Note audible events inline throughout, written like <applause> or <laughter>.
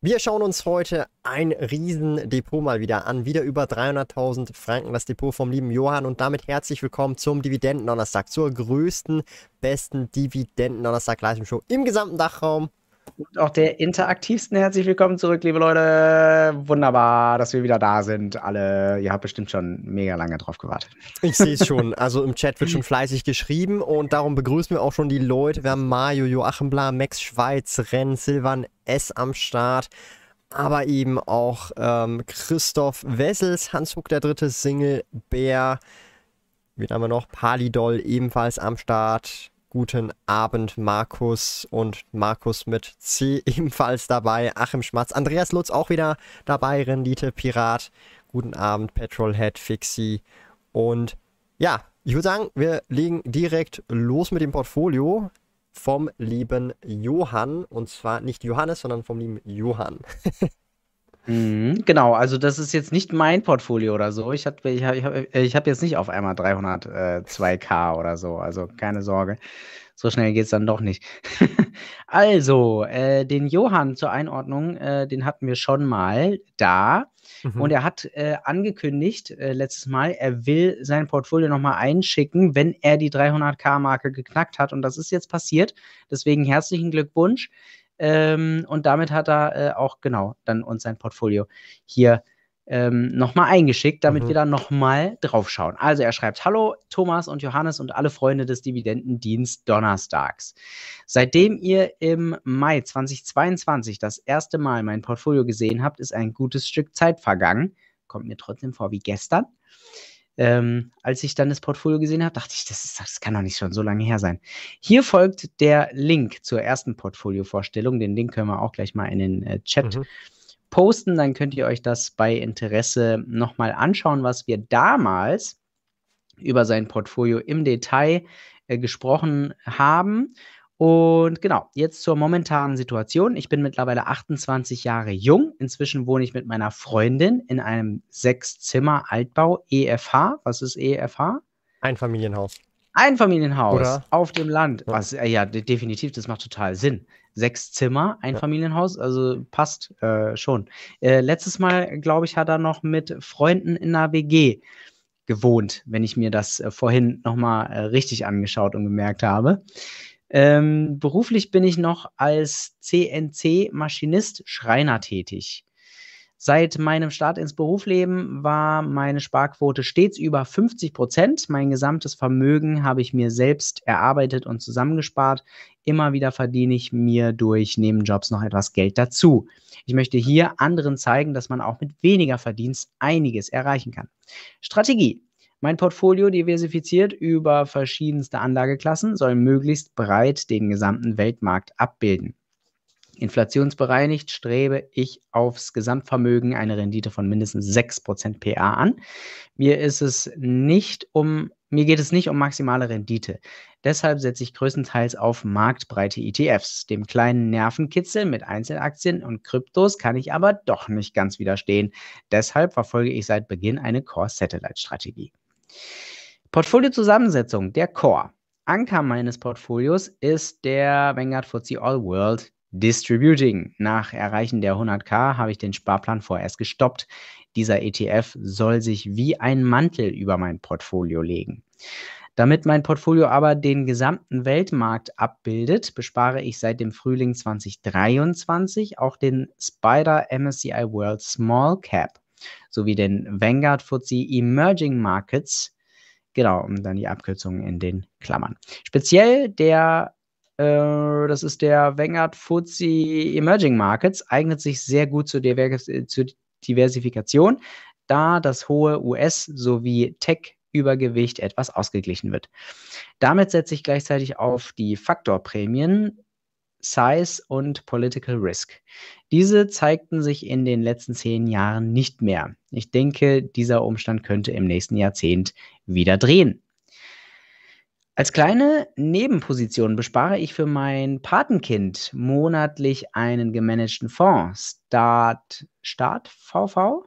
Wir schauen uns heute ein Riesendepot mal wieder an. Wieder über 300.000 Franken das Depot vom lieben Johann. Und damit herzlich willkommen zum Dividenden-Donnerstag, zur größten, besten Dividenden-Donnerstag-Leistungsshow im gesamten Dachraum und auch der interaktivsten. Herzlich willkommen zurück, liebe Leute. Wunderbar, dass wir wieder da sind. Alle, ihr habt bestimmt schon mega lange drauf gewartet. Ich sehe es <laughs> schon. Also im Chat wird schon fleißig geschrieben und darum begrüßen wir auch schon die Leute. Wir haben Mario, Joachim Bla, Max Schweiz, Ren, Silvan S am Start. Aber eben auch ähm, Christoph Wessels, Hans Huck, der dritte Single, Bär. Wen haben wir noch? Palidol ebenfalls am Start. Guten Abend, Markus und Markus mit C <laughs> ebenfalls dabei. Achim Schmatz, Andreas Lutz auch wieder dabei, Rendite Pirat. Guten Abend, Petrolhead, Fixie. Und ja, ich würde sagen, wir legen direkt los mit dem Portfolio vom lieben Johann. Und zwar nicht Johannes, sondern vom lieben Johann. <laughs> Mhm, genau, also das ist jetzt nicht mein Portfolio oder so. Ich habe ich hab, ich hab, ich hab jetzt nicht auf einmal 302k oder so, also keine Sorge. So schnell geht es dann doch nicht. <laughs> also, äh, den Johann zur Einordnung, äh, den hatten wir schon mal da. Mhm. Und er hat äh, angekündigt äh, letztes Mal, er will sein Portfolio nochmal einschicken, wenn er die 300k-Marke geknackt hat. Und das ist jetzt passiert. Deswegen herzlichen Glückwunsch. Ähm, und damit hat er äh, auch genau dann uns sein Portfolio hier ähm, nochmal eingeschickt, damit mhm. wir da nochmal drauf schauen. Also er schreibt: Hallo Thomas und Johannes und alle Freunde des Dividendendienst Donnerstags. Seitdem ihr im Mai 2022 das erste Mal mein Portfolio gesehen habt, ist ein gutes Stück Zeit vergangen. Kommt mir trotzdem vor wie gestern. Ähm, als ich dann das Portfolio gesehen habe, dachte ich, das, ist, das kann doch nicht schon so lange her sein. Hier folgt der Link zur ersten Portfolio-Vorstellung. Den Link können wir auch gleich mal in den äh, Chat mhm. posten. Dann könnt ihr euch das bei Interesse nochmal anschauen, was wir damals über sein Portfolio im Detail äh, gesprochen haben. Und genau, jetzt zur momentanen Situation. Ich bin mittlerweile 28 Jahre jung. Inzwischen wohne ich mit meiner Freundin in einem Sechs-Zimmer-Altbau EFH. Was ist EFH? Einfamilienhaus. Einfamilienhaus Oder? auf dem Land. Was, äh, ja, definitiv, das macht total Sinn. Sechs Zimmer, Einfamilienhaus, also passt äh, schon. Äh, letztes Mal, glaube ich, hat er noch mit Freunden in einer WG gewohnt, wenn ich mir das äh, vorhin nochmal äh, richtig angeschaut und gemerkt habe. Ähm, beruflich bin ich noch als CNC-Maschinist Schreiner tätig. Seit meinem Start ins Berufsleben war meine Sparquote stets über 50 Prozent. Mein gesamtes Vermögen habe ich mir selbst erarbeitet und zusammengespart. Immer wieder verdiene ich mir durch Nebenjobs noch etwas Geld dazu. Ich möchte hier anderen zeigen, dass man auch mit weniger Verdienst einiges erreichen kann. Strategie. Mein Portfolio diversifiziert über verschiedenste Anlageklassen soll möglichst breit den gesamten Weltmarkt abbilden. Inflationsbereinigt strebe ich aufs Gesamtvermögen eine Rendite von mindestens 6% PA an. Mir ist es nicht um, mir geht es nicht um maximale Rendite. Deshalb setze ich größtenteils auf marktbreite ETFs. Dem kleinen Nervenkitzel mit Einzelaktien und Kryptos kann ich aber doch nicht ganz widerstehen. Deshalb verfolge ich seit Beginn eine Core-Satellite-Strategie. Portfoliozusammensetzung, der Core. Anker meines Portfolios ist der Vanguard FTSE All World Distributing. Nach Erreichen der 100k habe ich den Sparplan vorerst gestoppt. Dieser ETF soll sich wie ein Mantel über mein Portfolio legen. Damit mein Portfolio aber den gesamten Weltmarkt abbildet, bespare ich seit dem Frühling 2023 auch den Spider MSCI World Small Cap sowie den Vanguard FTSE Emerging Markets. Genau, und dann die Abkürzung in den Klammern. Speziell der, äh, das ist der Vanguard FTSE Emerging Markets, eignet sich sehr gut zur, Divers zur Diversifikation, da das hohe US- sowie Tech- Übergewicht etwas ausgeglichen wird. Damit setze ich gleichzeitig auf die Faktorprämien Size und Political Risk. Diese zeigten sich in den letzten zehn Jahren nicht mehr. Ich denke, dieser Umstand könnte im nächsten Jahrzehnt wieder drehen. Als kleine Nebenposition bespare ich für mein Patenkind monatlich einen gemanagten Fonds. Start, Start VV?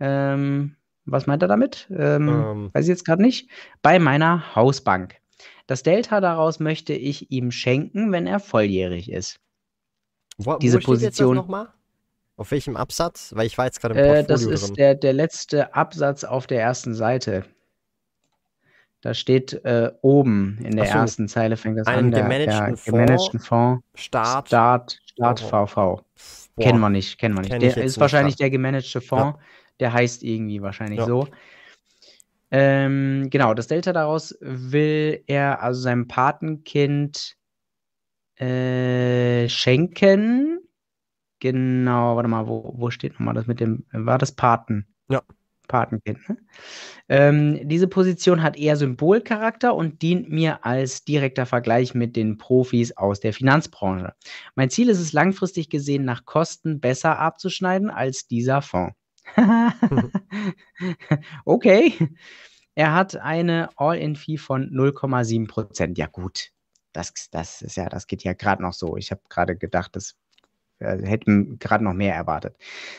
Ähm, was meint er damit? Ähm, ähm. Weiß ich jetzt gerade nicht. Bei meiner Hausbank. Das Delta daraus möchte ich ihm schenken, wenn er volljährig ist. Wo, Diese wo Position. nochmal? Auf welchem Absatz? Weil ich war jetzt gerade im Portfolio äh, Das ist Der, der letzte Absatz auf der ersten Seite. Da steht äh, oben in der so, ersten Zeile fängt das an. Der, gemanagten, Fonds, gemanagten Fonds. Start. Start, Start VV. Boah. Kennen wir nicht, kennen wir nicht. Kenn der ist wahrscheinlich der gemanagte Fonds. Ja. Der heißt irgendwie wahrscheinlich ja. so. Ähm, genau, das Delta daraus will er also seinem Patenkind äh, schenken. Genau, warte mal, wo, wo steht nochmal das mit dem, war das Paten? Ja. Patenkind. Ne? Ähm, diese Position hat eher Symbolcharakter und dient mir als direkter Vergleich mit den Profis aus der Finanzbranche. Mein Ziel ist es langfristig gesehen, nach Kosten besser abzuschneiden als dieser Fonds. <laughs> okay. Er hat eine All-in-Fee von 0,7% Ja, gut. Das, das ist ja, das geht ja gerade noch so. Ich habe gerade gedacht, das äh, hätten gerade noch mehr erwartet.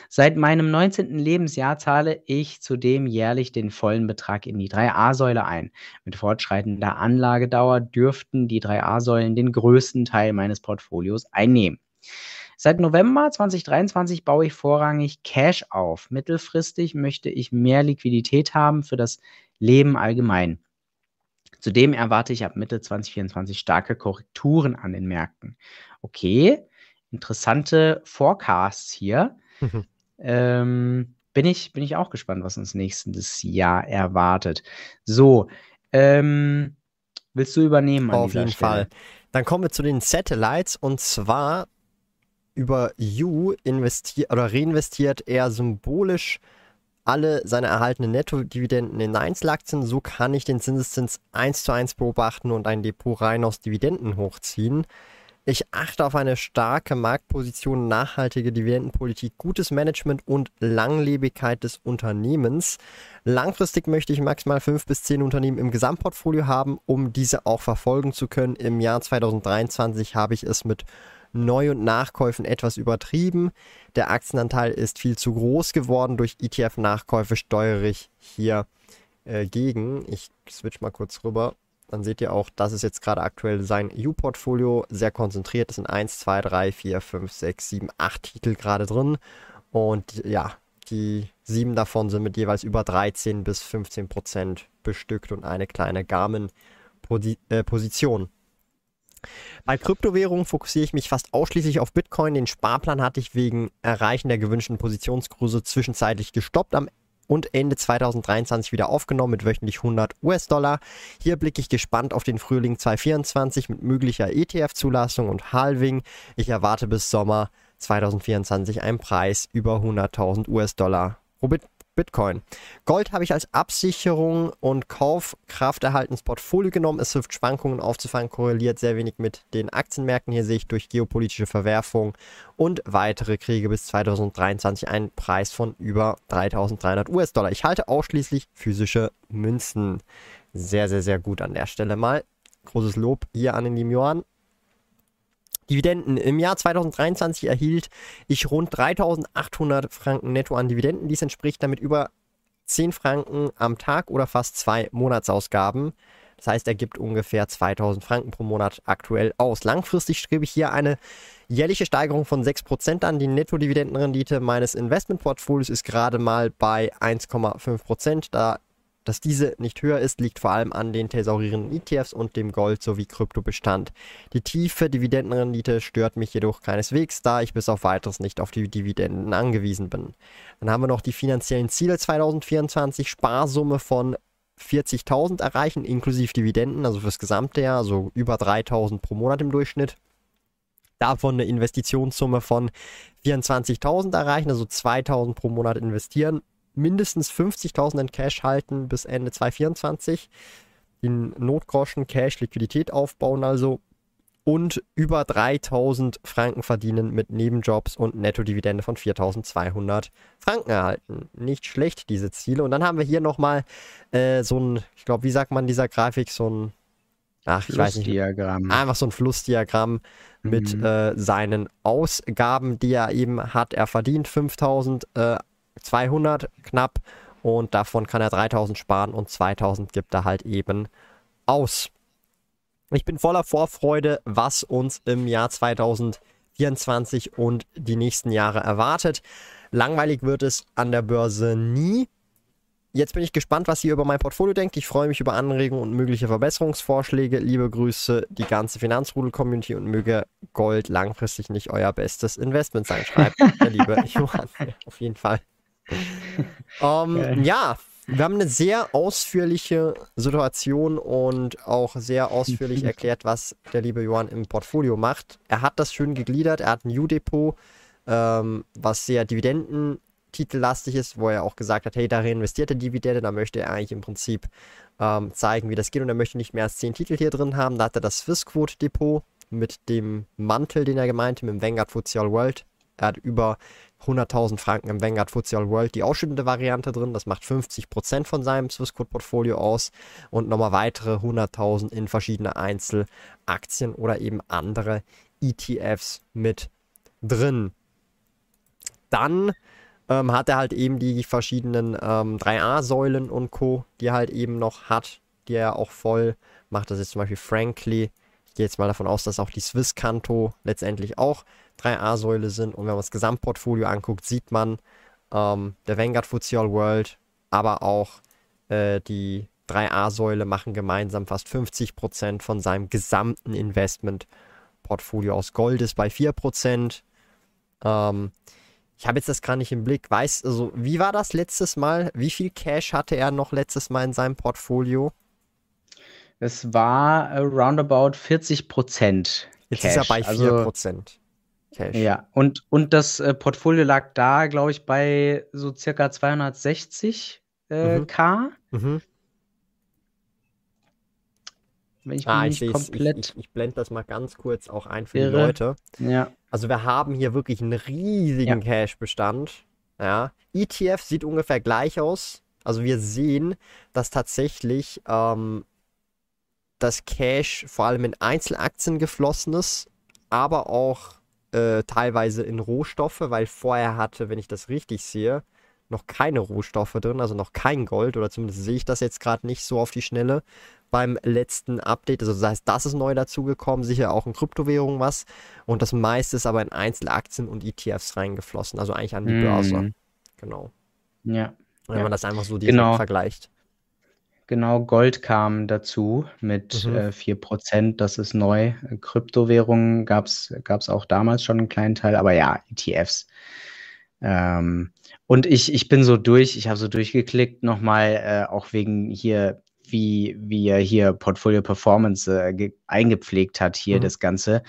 Seit meinem 19. Lebensjahr zahle ich zudem jährlich den vollen Betrag in die 3a-Säule ein. Mit fortschreitender Anlagedauer dürften die 3a-Säulen den größten Teil meines Portfolios einnehmen. Seit November 2023 baue ich vorrangig Cash auf. Mittelfristig möchte ich mehr Liquidität haben für das Leben allgemein. Zudem erwarte ich ab Mitte 2024 starke Korrekturen an den Märkten. Okay, interessante Forecasts hier. Mhm. Ähm, bin, ich, bin ich auch gespannt, was uns nächstes Jahr erwartet. So, ähm, willst du übernehmen? Auf jeden Stelle? Fall. Dann kommen wir zu den Satellites und zwar über You investiert oder reinvestiert er symbolisch alle seine erhaltenen Nettodividenden in Einzelaktien. So kann ich den Zinseszins 1 zu 1 beobachten und ein Depot rein aus Dividenden hochziehen. Ich achte auf eine starke Marktposition, nachhaltige Dividendenpolitik, gutes Management und Langlebigkeit des Unternehmens. Langfristig möchte ich maximal 5 bis 10 Unternehmen im Gesamtportfolio haben, um diese auch verfolgen zu können. Im Jahr 2023 habe ich es mit Neu- und Nachkäufen etwas übertrieben. Der Aktienanteil ist viel zu groß geworden. Durch ETF-Nachkäufe steuere ich hier äh, gegen. Ich switch mal kurz rüber. Dann seht ihr auch, das ist jetzt gerade aktuell sein U-Portfolio. Sehr konzentriert. Es sind 1, 2, 3, 4, 5, 6, 7, 8 Titel gerade drin. Und ja, die sieben davon sind mit jeweils über 13 bis 15 Prozent bestückt und eine kleine Garmin-Position. Bei Kryptowährungen fokussiere ich mich fast ausschließlich auf Bitcoin. Den Sparplan hatte ich wegen Erreichen der gewünschten Positionsgröße zwischenzeitlich gestoppt am und Ende 2023 wieder aufgenommen mit wöchentlich 100 US-Dollar. Hier blicke ich gespannt auf den Frühling 2024 mit möglicher ETF-Zulassung und Halving. Ich erwarte bis Sommer 2024 einen Preis über 100.000 US-Dollar pro Bitcoin. Gold habe ich als Absicherung und Kaufkraft erhalten ins Portfolio genommen. Es hilft Schwankungen aufzufangen, korreliert sehr wenig mit den Aktienmärkten. Hier sehe ich durch geopolitische Verwerfungen und weitere Kriege bis 2023 einen Preis von über 3300 US-Dollar. Ich halte ausschließlich physische Münzen. Sehr, sehr, sehr gut an der Stelle mal. Großes Lob hier an den Johann. Dividenden. Im Jahr 2023 erhielt ich rund 3800 Franken netto an Dividenden. Dies entspricht damit über 10 Franken am Tag oder fast zwei Monatsausgaben. Das heißt, er gibt ungefähr 2000 Franken pro Monat aktuell aus. Langfristig strebe ich hier eine jährliche Steigerung von 6% an. Die Nettodividendenrendite meines Investmentportfolios ist gerade mal bei 1,5%. Da dass diese nicht höher ist, liegt vor allem an den thesaurierenden ETFs und dem Gold- sowie Kryptobestand. Die tiefe Dividendenrendite stört mich jedoch keineswegs, da ich bis auf weiteres nicht auf die Dividenden angewiesen bin. Dann haben wir noch die finanziellen Ziele 2024, Sparsumme von 40.000 erreichen, inklusive Dividenden, also fürs gesamte Jahr, also über 3.000 pro Monat im Durchschnitt. Davon eine Investitionssumme von 24.000 erreichen, also 2.000 pro Monat investieren mindestens 50.000 in Cash halten bis Ende 2024. Den Notgroschen Cash Liquidität aufbauen also und über 3000 Franken verdienen mit Nebenjobs und Nettodividende von 4200 Franken erhalten. Nicht schlecht, diese Ziele. Und dann haben wir hier nochmal äh, so ein, ich glaube, wie sagt man dieser Grafik, so ein, ach, ich weiß nicht. Einfach so ein Flussdiagramm mit mhm. äh, seinen Ausgaben, die er eben hat. Er verdient 5200 knapp und davon kann er 3000 sparen und 2000 gibt er halt eben aus. Ich bin voller Vorfreude, was uns im Jahr 2024 und die nächsten Jahre erwartet. Langweilig wird es an der Börse nie. Jetzt bin ich gespannt, was ihr über mein Portfolio denkt. Ich freue mich über Anregungen und mögliche Verbesserungsvorschläge. Liebe Grüße, die ganze Finanzrudel-Community und möge Gold langfristig nicht euer bestes Investment sein, schreibt der liebe <laughs> Johann. Auf jeden Fall. <laughs> Ähm, ja, wir haben eine sehr ausführliche Situation und auch sehr ausführlich <laughs> erklärt, was der liebe Johann im Portfolio macht. Er hat das schön gegliedert. Er hat ein U-Depot, ähm, was sehr dividendentitellastig ist, wo er auch gesagt hat, hey, da reinvestiert er Dividende, da möchte er eigentlich im Prinzip ähm, zeigen, wie das geht und er möchte nicht mehr als 10 Titel hier drin haben. Da hat er das Swissquote Depot mit dem Mantel, den er gemeint hat, mit dem Vanguard Futsal World. Er hat über 100.000 Franken im Vanguard Futsal World die ausschüttende Variante drin. Das macht 50% von seinem Swissquote-Portfolio aus und nochmal weitere 100.000 in verschiedene Einzelaktien oder eben andere ETFs mit drin. Dann ähm, hat er halt eben die verschiedenen ähm, 3A-Säulen und Co., die er halt eben noch hat, die er auch voll macht. Das ist zum Beispiel Frankly. Ich gehe jetzt mal davon aus, dass auch die Swisscanto letztendlich auch 3A-Säule sind. Und wenn man das Gesamtportfolio anguckt, sieht man ähm, der Vanguard FTSE All World, aber auch äh, die 3A-Säule machen gemeinsam fast 50% von seinem gesamten Investmentportfolio aus. Gold ist bei 4%. Ähm, ich habe jetzt das gar nicht im Blick. Weiß, also, wie war das letztes Mal? Wie viel Cash hatte er noch letztes Mal in seinem Portfolio? Es war roundabout 40 Prozent. Jetzt ist er bei 4 also, Prozent. Cash. Ja, und, und das äh, Portfolio lag da, glaube ich, bei so circa 260 äh, mhm. K. Mhm. Wenn ich ah, ich, komplett ich, ich, ich blende das mal ganz kurz auch ein für irre. die Leute. Ja. Also wir haben hier wirklich einen riesigen ja. Cash-Bestand. Ja. ETF sieht ungefähr gleich aus. Also wir sehen, dass tatsächlich ähm, das Cash vor allem in Einzelaktien geflossen ist, aber auch äh, teilweise in Rohstoffe, weil vorher hatte, wenn ich das richtig sehe, noch keine Rohstoffe drin, also noch kein Gold oder zumindest sehe ich das jetzt gerade nicht so auf die Schnelle beim letzten Update. Also das heißt, das ist neu dazugekommen, sicher auch in Kryptowährungen was und das meiste ist aber in Einzelaktien und ETFs reingeflossen, also eigentlich an die Börse. Mm. Genau. Ja. Wenn ja. man das einfach so direkt genau. vergleicht. Genau, Gold kam dazu mit mhm. äh, 4%. Das ist neu. Kryptowährungen gab es auch damals schon einen kleinen Teil, aber ja, ETFs. Ähm, und ich, ich bin so durch, ich habe so durchgeklickt nochmal, äh, auch wegen hier, wie, wie er hier Portfolio Performance äh, eingepflegt hat, hier mhm. das Ganze.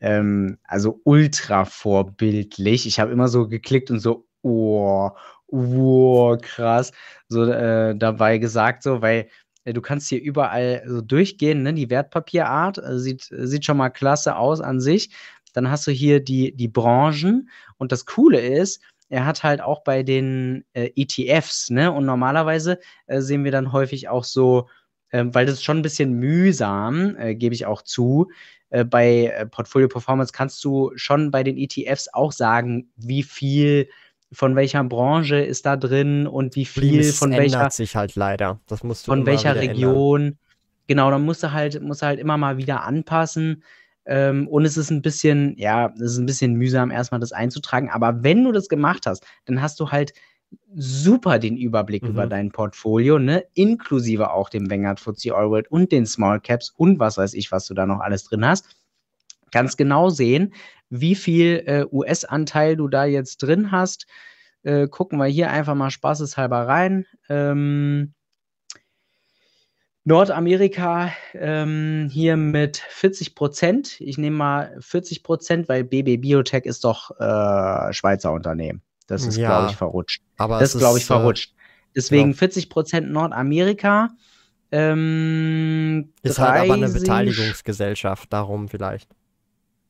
Ähm, also ultra vorbildlich. Ich habe immer so geklickt und so, oh, wow, krass, so äh, dabei gesagt, so, weil äh, du kannst hier überall so durchgehen, ne? Die Wertpapierart äh, sieht, sieht schon mal klasse aus an sich. Dann hast du hier die, die Branchen und das Coole ist, er hat halt auch bei den äh, ETFs, ne? Und normalerweise äh, sehen wir dann häufig auch so, ähm, weil das ist schon ein bisschen mühsam, äh, gebe ich auch zu. Äh, bei Portfolio Performance kannst du schon bei den ETFs auch sagen, wie viel von welcher Branche ist da drin und wie viel es von welcher ändert sich halt leider. Das musst du von welcher Region. Ändern. Genau, dann musst du halt musst du halt immer mal wieder anpassen. Ähm, und es ist ein bisschen, ja, es ist ein bisschen mühsam, erstmal das einzutragen. Aber wenn du das gemacht hast, dann hast du halt super den Überblick mhm. über dein Portfolio, ne? Inklusive auch dem Vanguard FTSE All World und den Small Caps und was weiß ich, was du da noch alles drin hast. Ganz genau sehen, wie viel äh, US-Anteil du da jetzt drin hast. Äh, gucken wir hier einfach mal spaßeshalber rein. Ähm, Nordamerika ähm, hier mit 40 Prozent. Ich nehme mal 40 Prozent, weil BB Biotech ist doch äh, Schweizer Unternehmen. Das ist, ja, glaube ich, verrutscht. Aber das ist, glaube ich, äh, verrutscht. Deswegen genau. 40 Prozent Nordamerika. Ähm, ist 30, halt aber eine Beteiligungsgesellschaft, darum vielleicht.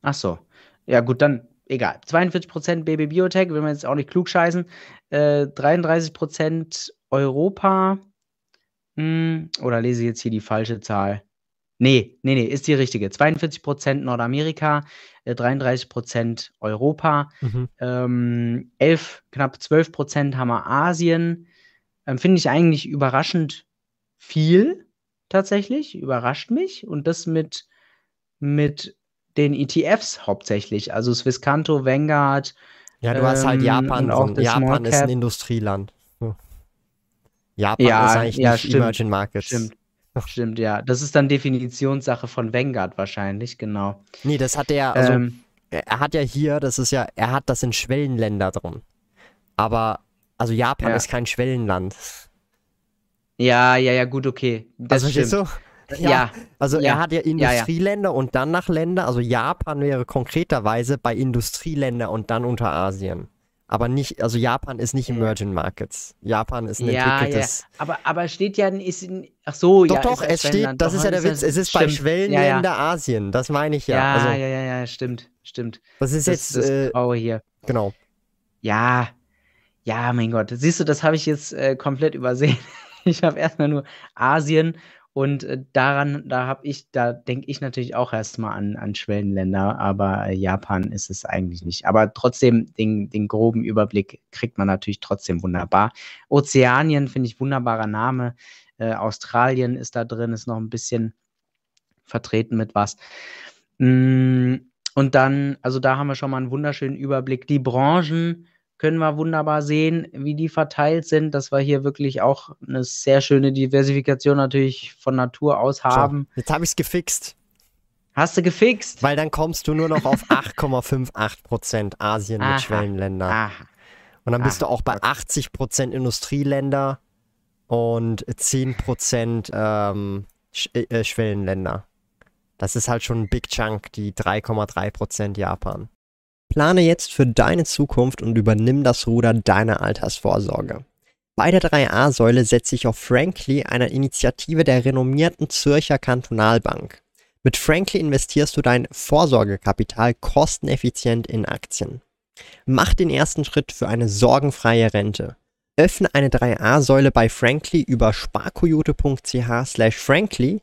Ach so. Ja, gut, dann egal. 42% Baby Biotech, will man jetzt auch nicht klug scheißen. Äh, 33% Europa. Hm, oder lese ich jetzt hier die falsche Zahl? Nee, nee, nee, ist die richtige. 42% Nordamerika, äh, 33% Europa, Mhm. ähm, 11, knapp 12% haben wir Asien. Ähm, Finde ich eigentlich überraschend viel, tatsächlich. Überrascht mich. Und das mit, mit den ETFs hauptsächlich. Also Swisscanto, Vanguard. Ja, du hast halt Ähm, Japan. auch so- Japan ist ein. Industrieland. So. Japan Ja, ist eigentlich ja, nicht stimmt, Emerging Markets. Stimmt. Stimmt, ja. Das ist dann Definitionssache von Vanguard wahrscheinlich, genau. Nee, das hat er, also ähm, er hat ja hier, das ist ja, er hat das in Schwellenländer drin. Aber, also Japan Ja. ist kein Schwellenland. ja, ja, ja, gut, okay. Das also, verstehst stimmt. Du? Ja, Also ja, er hat ja ja. Industrieländer und dann nach Länder, also Japan wäre konkreterweise bei Industrieländer und dann unter Asien. Aber nicht, also Japan ist nicht Ja. Emerging Markets. Japan ist ein ja, ja. entwickeltes. Aber, aber steht ja, ist in, ach so, Doch, ja. doch, ist es steht, Schwellenland. das Doch, ist ja der Witz, es ist bei. Schwellenländer Asien, das meine ich ja. Ja, ja, also, ja, ja, ja, stimmt, stimmt. das ist Das, jetzt, das äh, Graue hier. genau. Ja, ja, mein Gott. Siehst du, das habe ich jetzt äh, komplett übersehen. <laughs> Ich habe erstmal nur Asien und äh, daran, da habe ich, da denke ich natürlich auch erstmal an, an Schwellenländer, aber äh, Japan ist es eigentlich nicht. Aber trotzdem, den, den groben Überblick kriegt man natürlich trotzdem wunderbar. Ozeanien finde ich wunderbarer Name. Äh, Australien ist da drin, ist noch ein bisschen vertreten mit was. Mm, Und dann, also da haben wir schon mal einen wunderschönen Überblick. Die Branchen können wir wunderbar sehen, wie die verteilt sind, dass wir hier wirklich auch eine sehr schöne Diversifikation natürlich von Natur aus So, haben. jetzt habe ich es gefixt, Hast du gefixt? weil dann kommst du nur noch auf <laughs> 8,58% Asien Aha. mit Schwellenländern. Aha. Und dann bist Ah, du auch bei 80% Industrieländer und 10% ähm, Sch äh, Schwellenländer. Das ist halt schon ein Big Chunk, die 3,3% Japan. Plane jetzt für deine Zukunft und übernimm das Ruder deiner Altersvorsorge. Bei der 3a-Säule setze ich auf Frankly, einer Initiative der renommierten Zürcher Kantonalbank. Mit Frankly investierst du dein Vorsorgekapital kosteneffizient in Aktien. Mach den ersten Schritt für eine sorgenfreie Rente. Öffne eine 3a-Säule bei Frankly über sparkoyote.ch slash frankly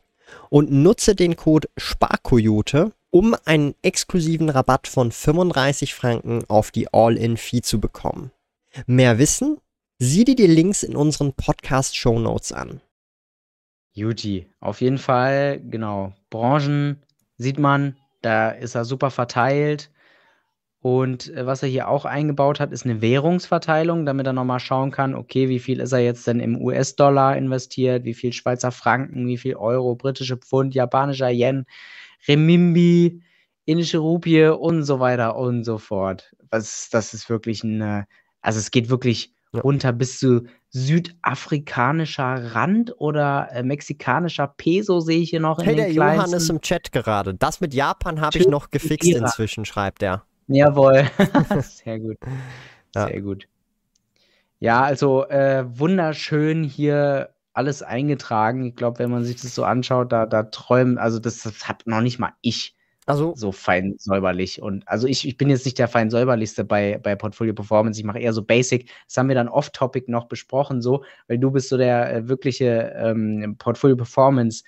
und nutze den Code SPARKOYOTE, um einen exklusiven Rabatt von 35 Franken auf die All-In-Fee zu bekommen. Mehr Wissen? Sieh dir die Links in unseren Podcast-Show Notes an. Juti, auf jeden Fall, genau. Branchen sieht man, da ist er super verteilt. Und äh, was er hier auch eingebaut hat, ist eine Währungsverteilung, damit er nochmal schauen kann, okay, wie viel ist er jetzt denn im US-Dollar investiert, wie viel Schweizer Franken, wie viel Euro, britische Pfund, japanischer Yen, Remimbi, indische Rupie und so weiter und so fort. Das, das ist wirklich ein, äh, also es geht wirklich Ja. runter bis zu südafrikanischer Rand oder äh, mexikanischer Peso sehe ich hier noch in Hey, den der Johann kleinsten. ist im Chat gerade. Das mit Japan habe ich noch gefixt Kira. inzwischen, schreibt er. Jawohl. <laughs> <laughs> Sehr gut. Ja. Sehr gut. Ja, also äh, wunderschön hier alles eingetragen. Ich glaube, wenn man sich das so anschaut, da, da träumen, also das, das hat noch nicht mal ich Also, so fein säuberlich. Und also ich, ich bin jetzt nicht der fein säuberlichste bei, bei Portfolio Performance. Ich mache eher so Basic. Das haben wir dann off-topic noch besprochen, so, weil du bist so der äh, wirkliche ähm, Portfolio Performance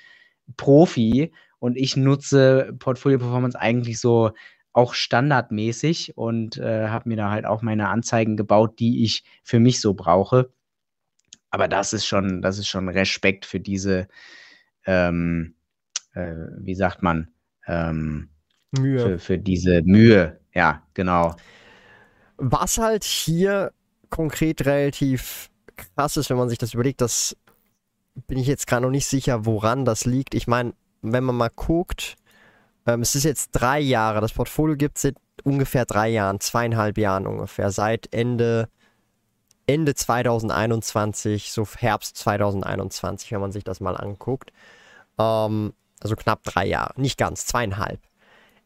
Profi und ich nutze Portfolio Performance eigentlich so auch standardmäßig und äh, habe mir da halt auch meine Anzeigen gebaut, die ich für mich so brauche. Aber das ist schon, das ist schon Respekt für diese, ähm, äh, wie sagt man, ähm, Mühe. für, für diese Mühe. Ja, genau. Was halt hier konkret relativ krass ist, wenn man sich das überlegt, das bin ich jetzt gerade noch nicht sicher, woran das liegt. Ich meine, wenn man mal guckt, ähm, es ist jetzt drei Jahre, das Portfolio gibt es seit ungefähr drei Jahren, zweieinhalb Jahren ungefähr, seit Ende, Ende 2021, so Herbst 2021, wenn man sich das mal anguckt. Ähm, also knapp drei Jahre, nicht ganz, zweieinhalb.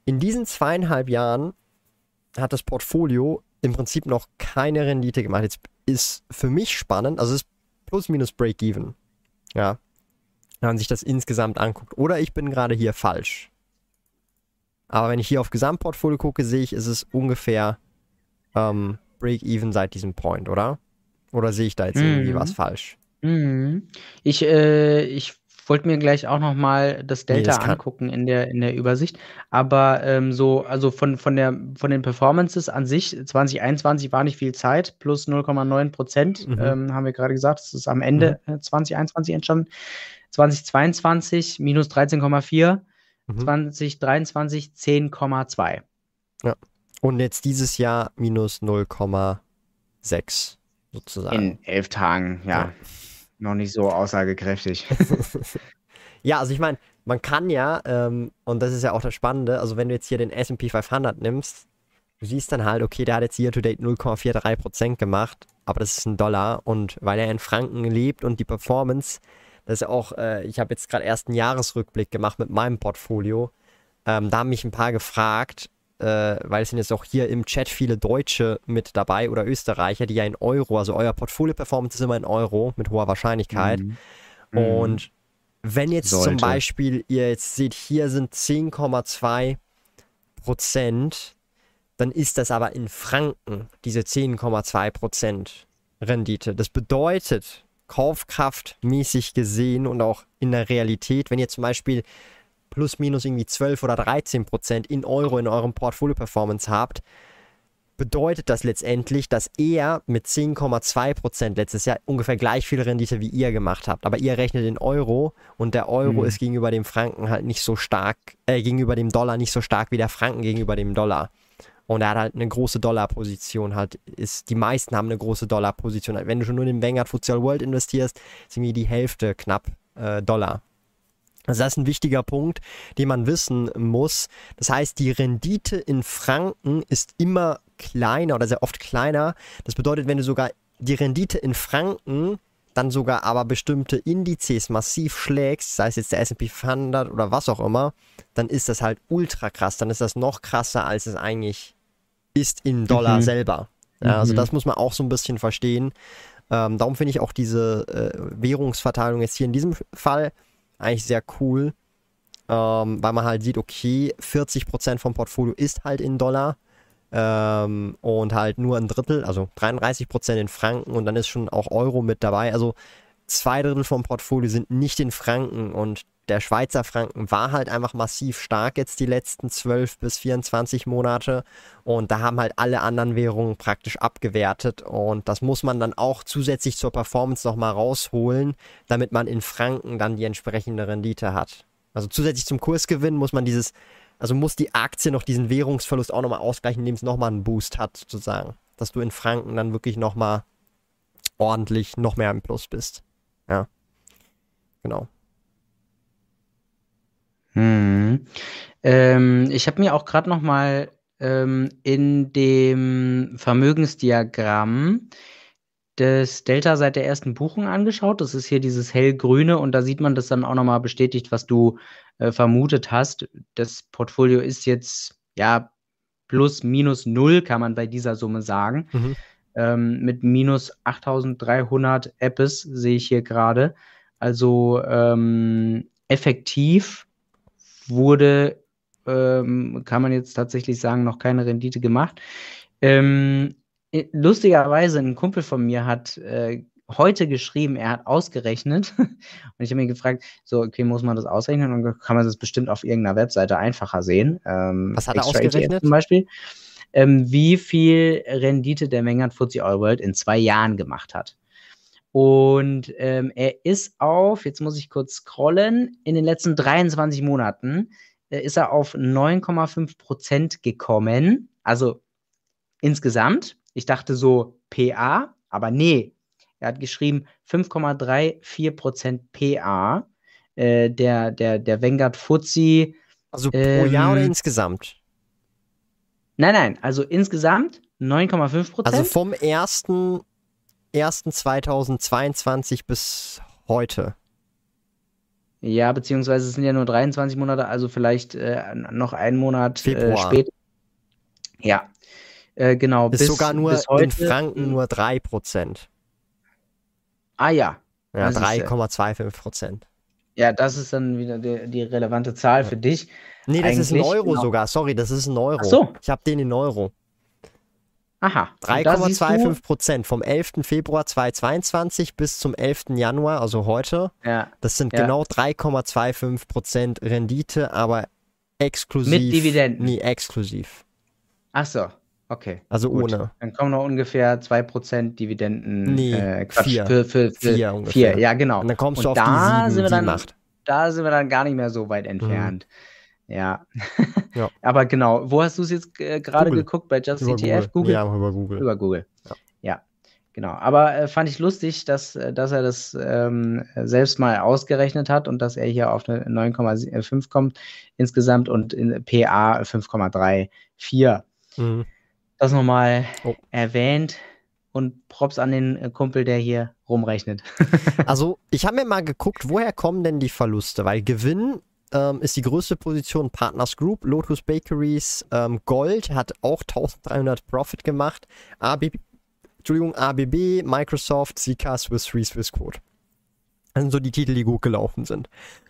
In diesen zweieinhalb Jahren hat das Portfolio im Prinzip noch keine Rendite gemacht. Jetzt ist für mich spannend, also es ist plus minus Break-Even. Ja. Wenn man sich das insgesamt anguckt. Oder ich bin gerade hier falsch. Aber wenn ich hier auf Gesamtportfolio gucke, sehe ich, ist es ungefähr ähm, Break-Even seit diesem Point, oder? Oder sehe ich da jetzt irgendwie Mhm. was falsch? Mhm. Ich, äh, ich wollte mir gleich auch noch mal das Nee, Delta kann- angucken in der, in der Übersicht. Aber ähm, so, also von, von, der, von den Performances an sich, 2021 war nicht viel Zeit, plus 0,9 Prozent, Mhm. ähm, haben wir gerade gesagt. Das ist am Ende äh, 2021 entstanden. 2022 minus 13,4, Mhm. 2023 10,2. Und jetzt dieses Jahr minus 0,6 sozusagen. In elf Tagen, ja. Ja. Noch nicht so aussagekräftig. <laughs> <laughs> Ja, also ich meine, man kann ja, ähm, und das ist ja auch das Spannende, also wenn du jetzt hier den S&P 500 nimmst, du siehst dann halt, okay, der hat jetzt year-to-date 0,43% gemacht, aber das ist ein Dollar und weil er in Franken lebt und die Performance, das ist auch, äh, ich habe jetzt gerade erst einen Jahresrückblick gemacht mit meinem Portfolio, ähm, da haben mich ein paar gefragt, äh, weil es sind jetzt auch hier im Chat viele Deutsche mit dabei oder Österreicher, die ja in Euro, also euer Portfolio-Performance ist immer in Euro mit hoher Wahrscheinlichkeit. Mhm. Und wenn jetzt zum Sollte. Beispiel ihr jetzt seht, hier sind 10,2 Prozent, dann ist das aber in Franken, diese 10,2 Prozent Rendite. Das bedeutet, kaufkraftmäßig gesehen und auch in der Realität, wenn ihr zum Beispiel plus minus irgendwie 12 oder 13 Prozent in Euro in eurem Portfolio-Performance habt, bedeutet das letztendlich, dass er mit 10,2 Prozent letztes Jahr ungefähr gleich viel Rendite wie ihr gemacht habt. Aber ihr rechnet in Euro und der Euro Mhm. ist gegenüber dem Franken halt nicht so stark, äh, gegenüber dem Dollar nicht so stark wie der Franken gegenüber dem Dollar. Und er hat halt eine große Dollarposition, halt ist, die meisten haben eine große Dollarposition. Wenn du schon nur in den Vanguard FTSE World investierst, ist irgendwie die Hälfte knapp äh, Dollar. Also das ist ein wichtiger Punkt, den man wissen muss. Das heißt, die Rendite in Franken ist immer kleiner oder sehr oft kleiner. Das bedeutet, wenn du sogar die Rendite in Franken dann sogar aber bestimmte Indizes massiv schlägst, sei es jetzt der S&P 500 oder was auch immer, dann ist das halt ultra krass. Dann ist das noch krasser, als es eigentlich ist in Dollar Mhm. selber. Ja, also Mhm. das muss man auch so ein bisschen verstehen. Ähm, darum finde ich auch diese äh, Währungsverteilung jetzt hier in diesem Fall eigentlich sehr cool, ähm, weil man halt sieht, okay, 40% vom Portfolio ist halt in Dollar ähm, und halt nur ein Drittel, also 33% in Franken und dann ist schon auch Euro mit dabei. Also zwei Drittel vom Portfolio sind nicht in Franken und der Schweizer Franken war halt einfach massiv stark jetzt die letzten 12 bis 24 Monate und da haben halt alle anderen Währungen praktisch abgewertet und das muss man dann auch zusätzlich zur Performance nochmal rausholen, damit man in Franken dann die entsprechende Rendite hat. Also zusätzlich zum Kursgewinn muss man dieses, also muss die Aktie noch diesen Währungsverlust auch nochmal ausgleichen, indem es nochmal einen Boost hat sozusagen, dass du in Franken dann wirklich nochmal ordentlich noch mehr im Plus bist. Ja, genau. Hm. Ähm, ich habe mir auch gerade noch mal ähm, in dem Vermögensdiagramm das Delta seit der ersten Buchung angeschaut. Das ist hier dieses hellgrüne und da sieht man das dann auch noch mal bestätigt, was du äh, vermutet hast. Das Portfolio ist jetzt ja plus minus null, kann man bei dieser Summe sagen. Mhm. Ähm, mit minus 8300 Appes sehe ich hier gerade. Also ähm, effektiv wurde, ähm, kann man jetzt tatsächlich sagen, noch keine Rendite gemacht. Ähm, lustigerweise, ein Kumpel von mir hat äh, heute geschrieben, er hat ausgerechnet. <laughs> Und ich habe mich gefragt, so, okay, muss man das ausrechnen? Und dann kann man das bestimmt auf irgendeiner Webseite einfacher sehen. Ähm, Was hat er ausgerechnet? Zum Beispiel. Ähm, wie viel Rendite der Vanguard FTSE All World in zwei Jahren gemacht hat. Und ähm, er ist auf, jetzt muss ich kurz scrollen, in den letzten 23 Monaten äh, ist er auf 9,5 Prozent gekommen. Also insgesamt. Ich dachte so PA, aber nee. Er hat geschrieben 5,34 Prozent PA. Äh, der, der, der Vanguard FTSE. Also pro Jahr oder Ähm, insgesamt? Nein, nein, also insgesamt 9,5 Prozent. Also vom 1. 1.2022 bis heute. Ja, beziehungsweise es sind ja nur 23 Monate, also vielleicht äh, noch einen Monat äh, später. Ja, äh, genau. Ist bis, sogar nur bis heute, in Franken nur 3%. Ah ja, Ja, Das ist, äh, 3,25%. Ja, das ist dann wieder die, die relevante Zahl ja. für dich. Nee, das ist ein Euro genau. sogar. Sorry, das ist ein Euro. Ach so. Ich habe den in Euro. Aha. 3,25 Prozent vom 11. Februar 2022 bis zum 11. Januar, also heute. Ja. Das sind ja. genau 3,25 Prozent Rendite, aber exklusiv. Mit Dividenden? Nee, exklusiv. Ach so. Okay. Also gut. ohne. Dann kommen noch ungefähr 2% Dividenden. Nee, äh, Quatsch, vier. Für, für, für vier ungefähr. Vier, ja, genau. Und dann kommst Und du auf da die sieben, sind wir dann, macht. Da sind wir dann gar nicht mehr so weit entfernt. Mhm. Ja. ja. <laughs> Aber genau, wo hast du es jetzt äh, gerade geguckt? Bei Just über ETF? Google? Google? Ja, über Google. Über Google. Ja. ja. Genau, aber äh, fand ich lustig, dass, äh, dass er das ähm, selbst mal ausgerechnet hat und dass er hier auf eine 9,5 kommt insgesamt und in PA 5,34. Mhm das nochmal oh. erwähnt und Props an den äh, Kumpel, der hier rumrechnet. <laughs> also, ich habe mir mal geguckt, woher kommen denn die Verluste? Weil Gewinn ähm, ist die größte Position Partners Group, Lotus Bakeries, ähm, Gold hat auch 1300 Profit gemacht, ABB, Entschuldigung, ABB, Microsoft, Zika, Swiss Re, Swissquote. Das sind so die Titel, die gut gelaufen sind.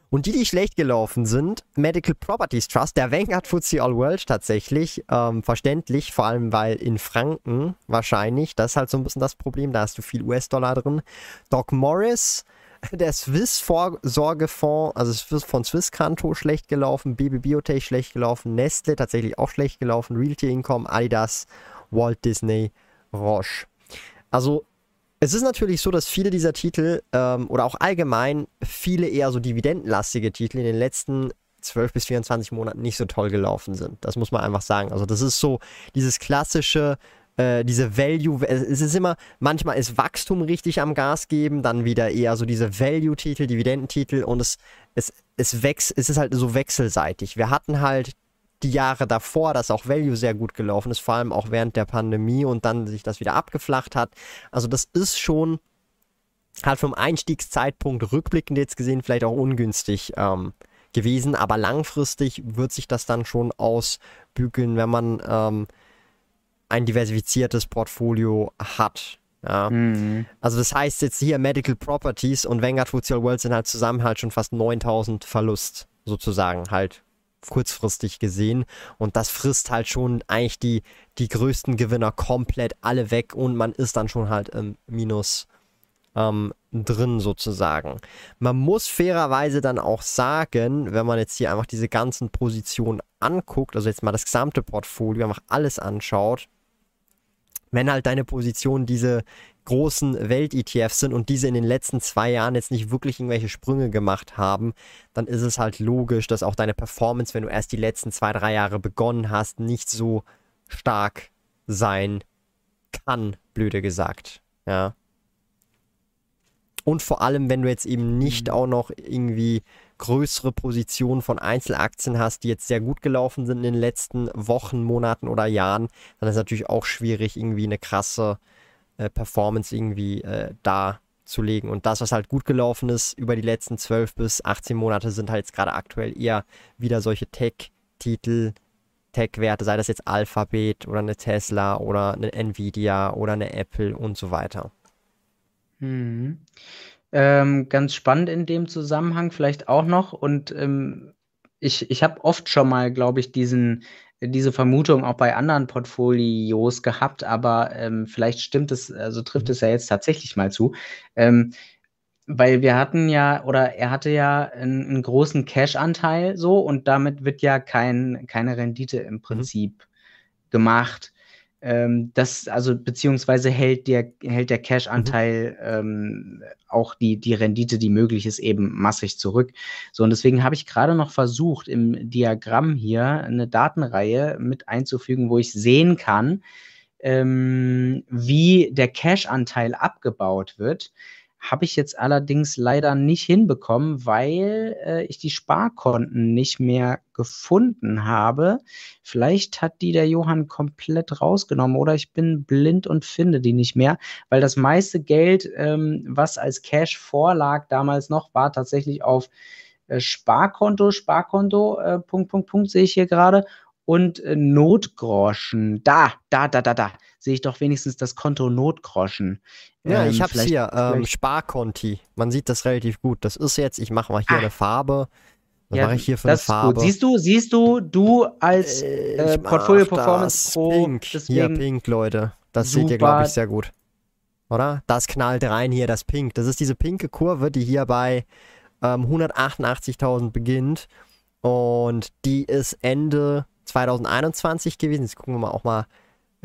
Und die, die schlecht gelaufen sind, Medical Properties Trust, der Vanguard FTSE All World tatsächlich, ähm, verständlich, vor allem weil in Franken wahrscheinlich, das ist halt so ein bisschen das Problem, da hast du viel US-Dollar drin. Doc Morris, der Swiss Vorsorgefonds, also von Swiss Canto schlecht gelaufen, BB Biotech schlecht gelaufen, Nestle tatsächlich auch schlecht gelaufen, Realty Income, Adidas, Walt Disney, Roche. Also es ist natürlich so, dass viele dieser Titel ähm, oder auch allgemein viele eher so dividendenlastige Titel in den letzten 12 bis 24 Monaten nicht so toll gelaufen sind. Das muss man einfach sagen. Also das ist so dieses klassische, äh, diese Value, es ist immer, manchmal ist Wachstum richtig am Gas geben, dann wieder eher so diese Value-Titel, Dividendentitel und es, es, es, wächst, es ist halt so wechselseitig. Wir hatten halt die Jahre davor, dass auch Value sehr gut gelaufen ist, vor allem auch während der Pandemie und dann sich das wieder abgeflacht hat. Also das ist schon halt vom Einstiegszeitpunkt rückblickend jetzt gesehen vielleicht auch ungünstig ähm, gewesen, aber langfristig wird sich das dann schon ausbügeln, wenn man ähm, ein diversifiziertes Portfolio hat. Ja. Mhm. Also das heißt jetzt hier Medical Properties und Vanguard Futsal World sind halt zusammen halt schon fast 9000 Verlust sozusagen halt kurzfristig gesehen. Und das frisst halt schon eigentlich die, die größten Gewinner komplett alle weg und man ist dann schon halt im Minus ähm, drin sozusagen. Man muss fairerweise dann auch sagen, wenn man jetzt hier einfach diese ganzen Positionen anguckt, also jetzt mal das gesamte Portfolio, einfach alles anschaut, wenn halt deine Position diese großen Welt-ETFs sind und diese in den letzten zwei Jahren jetzt nicht wirklich irgendwelche Sprünge gemacht haben, dann ist es halt logisch, dass auch deine Performance, wenn du erst die letzten zwei, drei Jahre begonnen hast, nicht so stark sein kann, blöde gesagt. Ja. Und vor allem, wenn du jetzt eben nicht mhm. auch noch irgendwie größere Positionen von Einzelaktien hast, die jetzt sehr gut gelaufen sind in den letzten Wochen, Monaten oder Jahren, dann ist es natürlich auch schwierig, irgendwie eine krasse äh, Performance irgendwie äh, darzulegen. Und das, was halt gut gelaufen ist über die letzten 12 bis 18 Monate, sind halt jetzt gerade aktuell eher wieder solche Tech-Titel, Tech-Werte, sei das jetzt Alphabet oder eine Tesla oder eine Nvidia oder eine Apple und so weiter. Mhm. Ähm, ganz spannend in dem Zusammenhang vielleicht auch noch und ähm, ich, ich habe oft schon mal, glaube ich, diesen diese Vermutung auch bei anderen Portfolios gehabt, aber ähm, vielleicht stimmt es, also trifft es ja jetzt tatsächlich mal zu. Ähm, weil wir hatten ja, oder er hatte ja einen, einen großen Cash-Anteil so und damit wird ja kein, keine Rendite im mhm. Prinzip mhm. gemacht ähm, das, also beziehungsweise hält der, hält der Cash-Anteil mhm. ähm, auch die, die Rendite, die möglich ist, eben massig zurück. So, und deswegen habe ich gerade noch versucht, im Diagramm hier eine Datenreihe mit einzufügen, wo ich sehen kann, ähm, wie der Cash-Anteil abgebaut wird. Habe ich jetzt allerdings leider nicht hinbekommen, weil äh, ich die Sparkonten nicht mehr gefunden habe. Vielleicht hat die der Johann komplett rausgenommen oder ich bin blind und finde die nicht mehr, weil das meiste Geld, ähm, was als Cash vorlag damals noch, war tatsächlich auf äh, Sparkonto, Sparkonto, äh, Punkt, Punkt, Punkt, sehe ich hier gerade und äh, Notgroschen. Da, da, da, da, da sehe ich doch wenigstens das Konto Notgroschen. Ja, Ähm, ich hab's vielleicht- hier, ähm, Sparkonti. Man sieht das relativ gut. Das ist jetzt, ich mache mal hier Ah. eine Farbe. Was Ja, mache ich hier für das eine Farbe? gut. Siehst du, siehst du, du als Äh, äh, Portfolio Performance das Pro, Pink. Hier pink, Leute. Das seht ihr, glaube super. ich, sehr gut. Oder? Das knallt rein hier, das Pink. Das ist diese pinke Kurve, die hier bei ähm, 188.000 beginnt. Und die ist Ende 2021 gewesen. Jetzt gucken wir mal auch mal,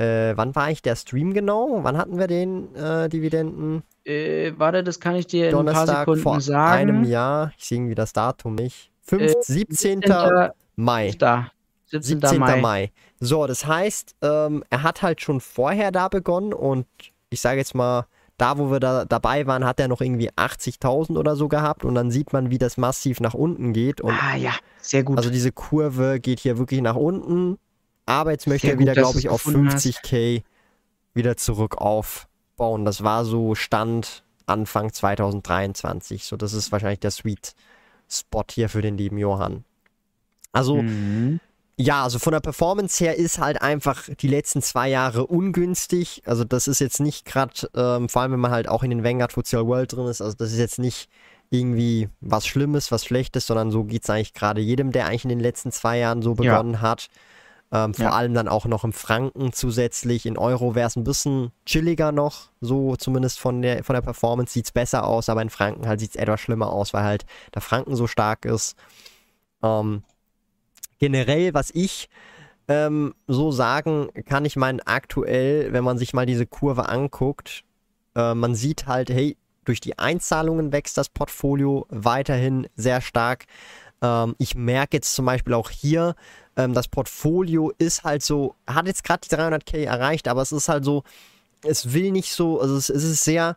äh, wann war ich der Stream genau? Wann hatten wir den äh, Dividenden? äh, warte, das kann ich dir in ein paar Donnerstag Sekunden vor sagen. einem Jahr. Ich sehe irgendwie das Datum nicht. 5, Äh, 17. 17. Mai. Da. 17. 17. Mai. Mai. So, das heißt, ähm, er hat halt schon vorher da begonnen und ich sage jetzt mal, da wo wir da dabei waren, hat er noch irgendwie 80.000 oder so gehabt und dann sieht man, wie das massiv nach unten geht und Ah ja, sehr gut. also diese Kurve geht hier wirklich nach unten, aber jetzt möchte Sehr er wieder, glaube ich, auf gefunden hast. 50k wieder zurück aufbauen. Das war so Stand Anfang 2023. So, das ist wahrscheinlich der Sweet Spot hier für den lieben Johann. Also, Mhm. ja, also von der Performance her ist halt einfach die letzten zwei Jahre ungünstig. Also das ist jetzt nicht gerade, ähm, vor allem wenn man halt auch in den Vanguard Futsal World drin ist, also das ist jetzt nicht irgendwie was Schlimmes, was Schlechtes, sondern so geht es eigentlich gerade jedem, der eigentlich in den letzten zwei Jahren so Ja. begonnen hat. Ähm, vor Ja. allem dann auch noch im Franken zusätzlich. In Euro wäre es ein bisschen chilliger noch, so zumindest von der, von der Performance sieht es besser aus, aber in Franken halt sieht es etwas schlimmer aus, weil halt der Franken so stark ist. Ähm, generell, was ich ähm, so sagen kann, ich meine, aktuell, wenn man sich mal diese Kurve anguckt, äh, man sieht halt, hey, durch die Einzahlungen wächst das Portfolio weiterhin sehr stark. Ähm, ich merke jetzt zum Beispiel auch hier, ähm, das Portfolio ist halt so, hat jetzt gerade die 300k erreicht, aber es ist halt so, es will nicht so, also es, es ist sehr,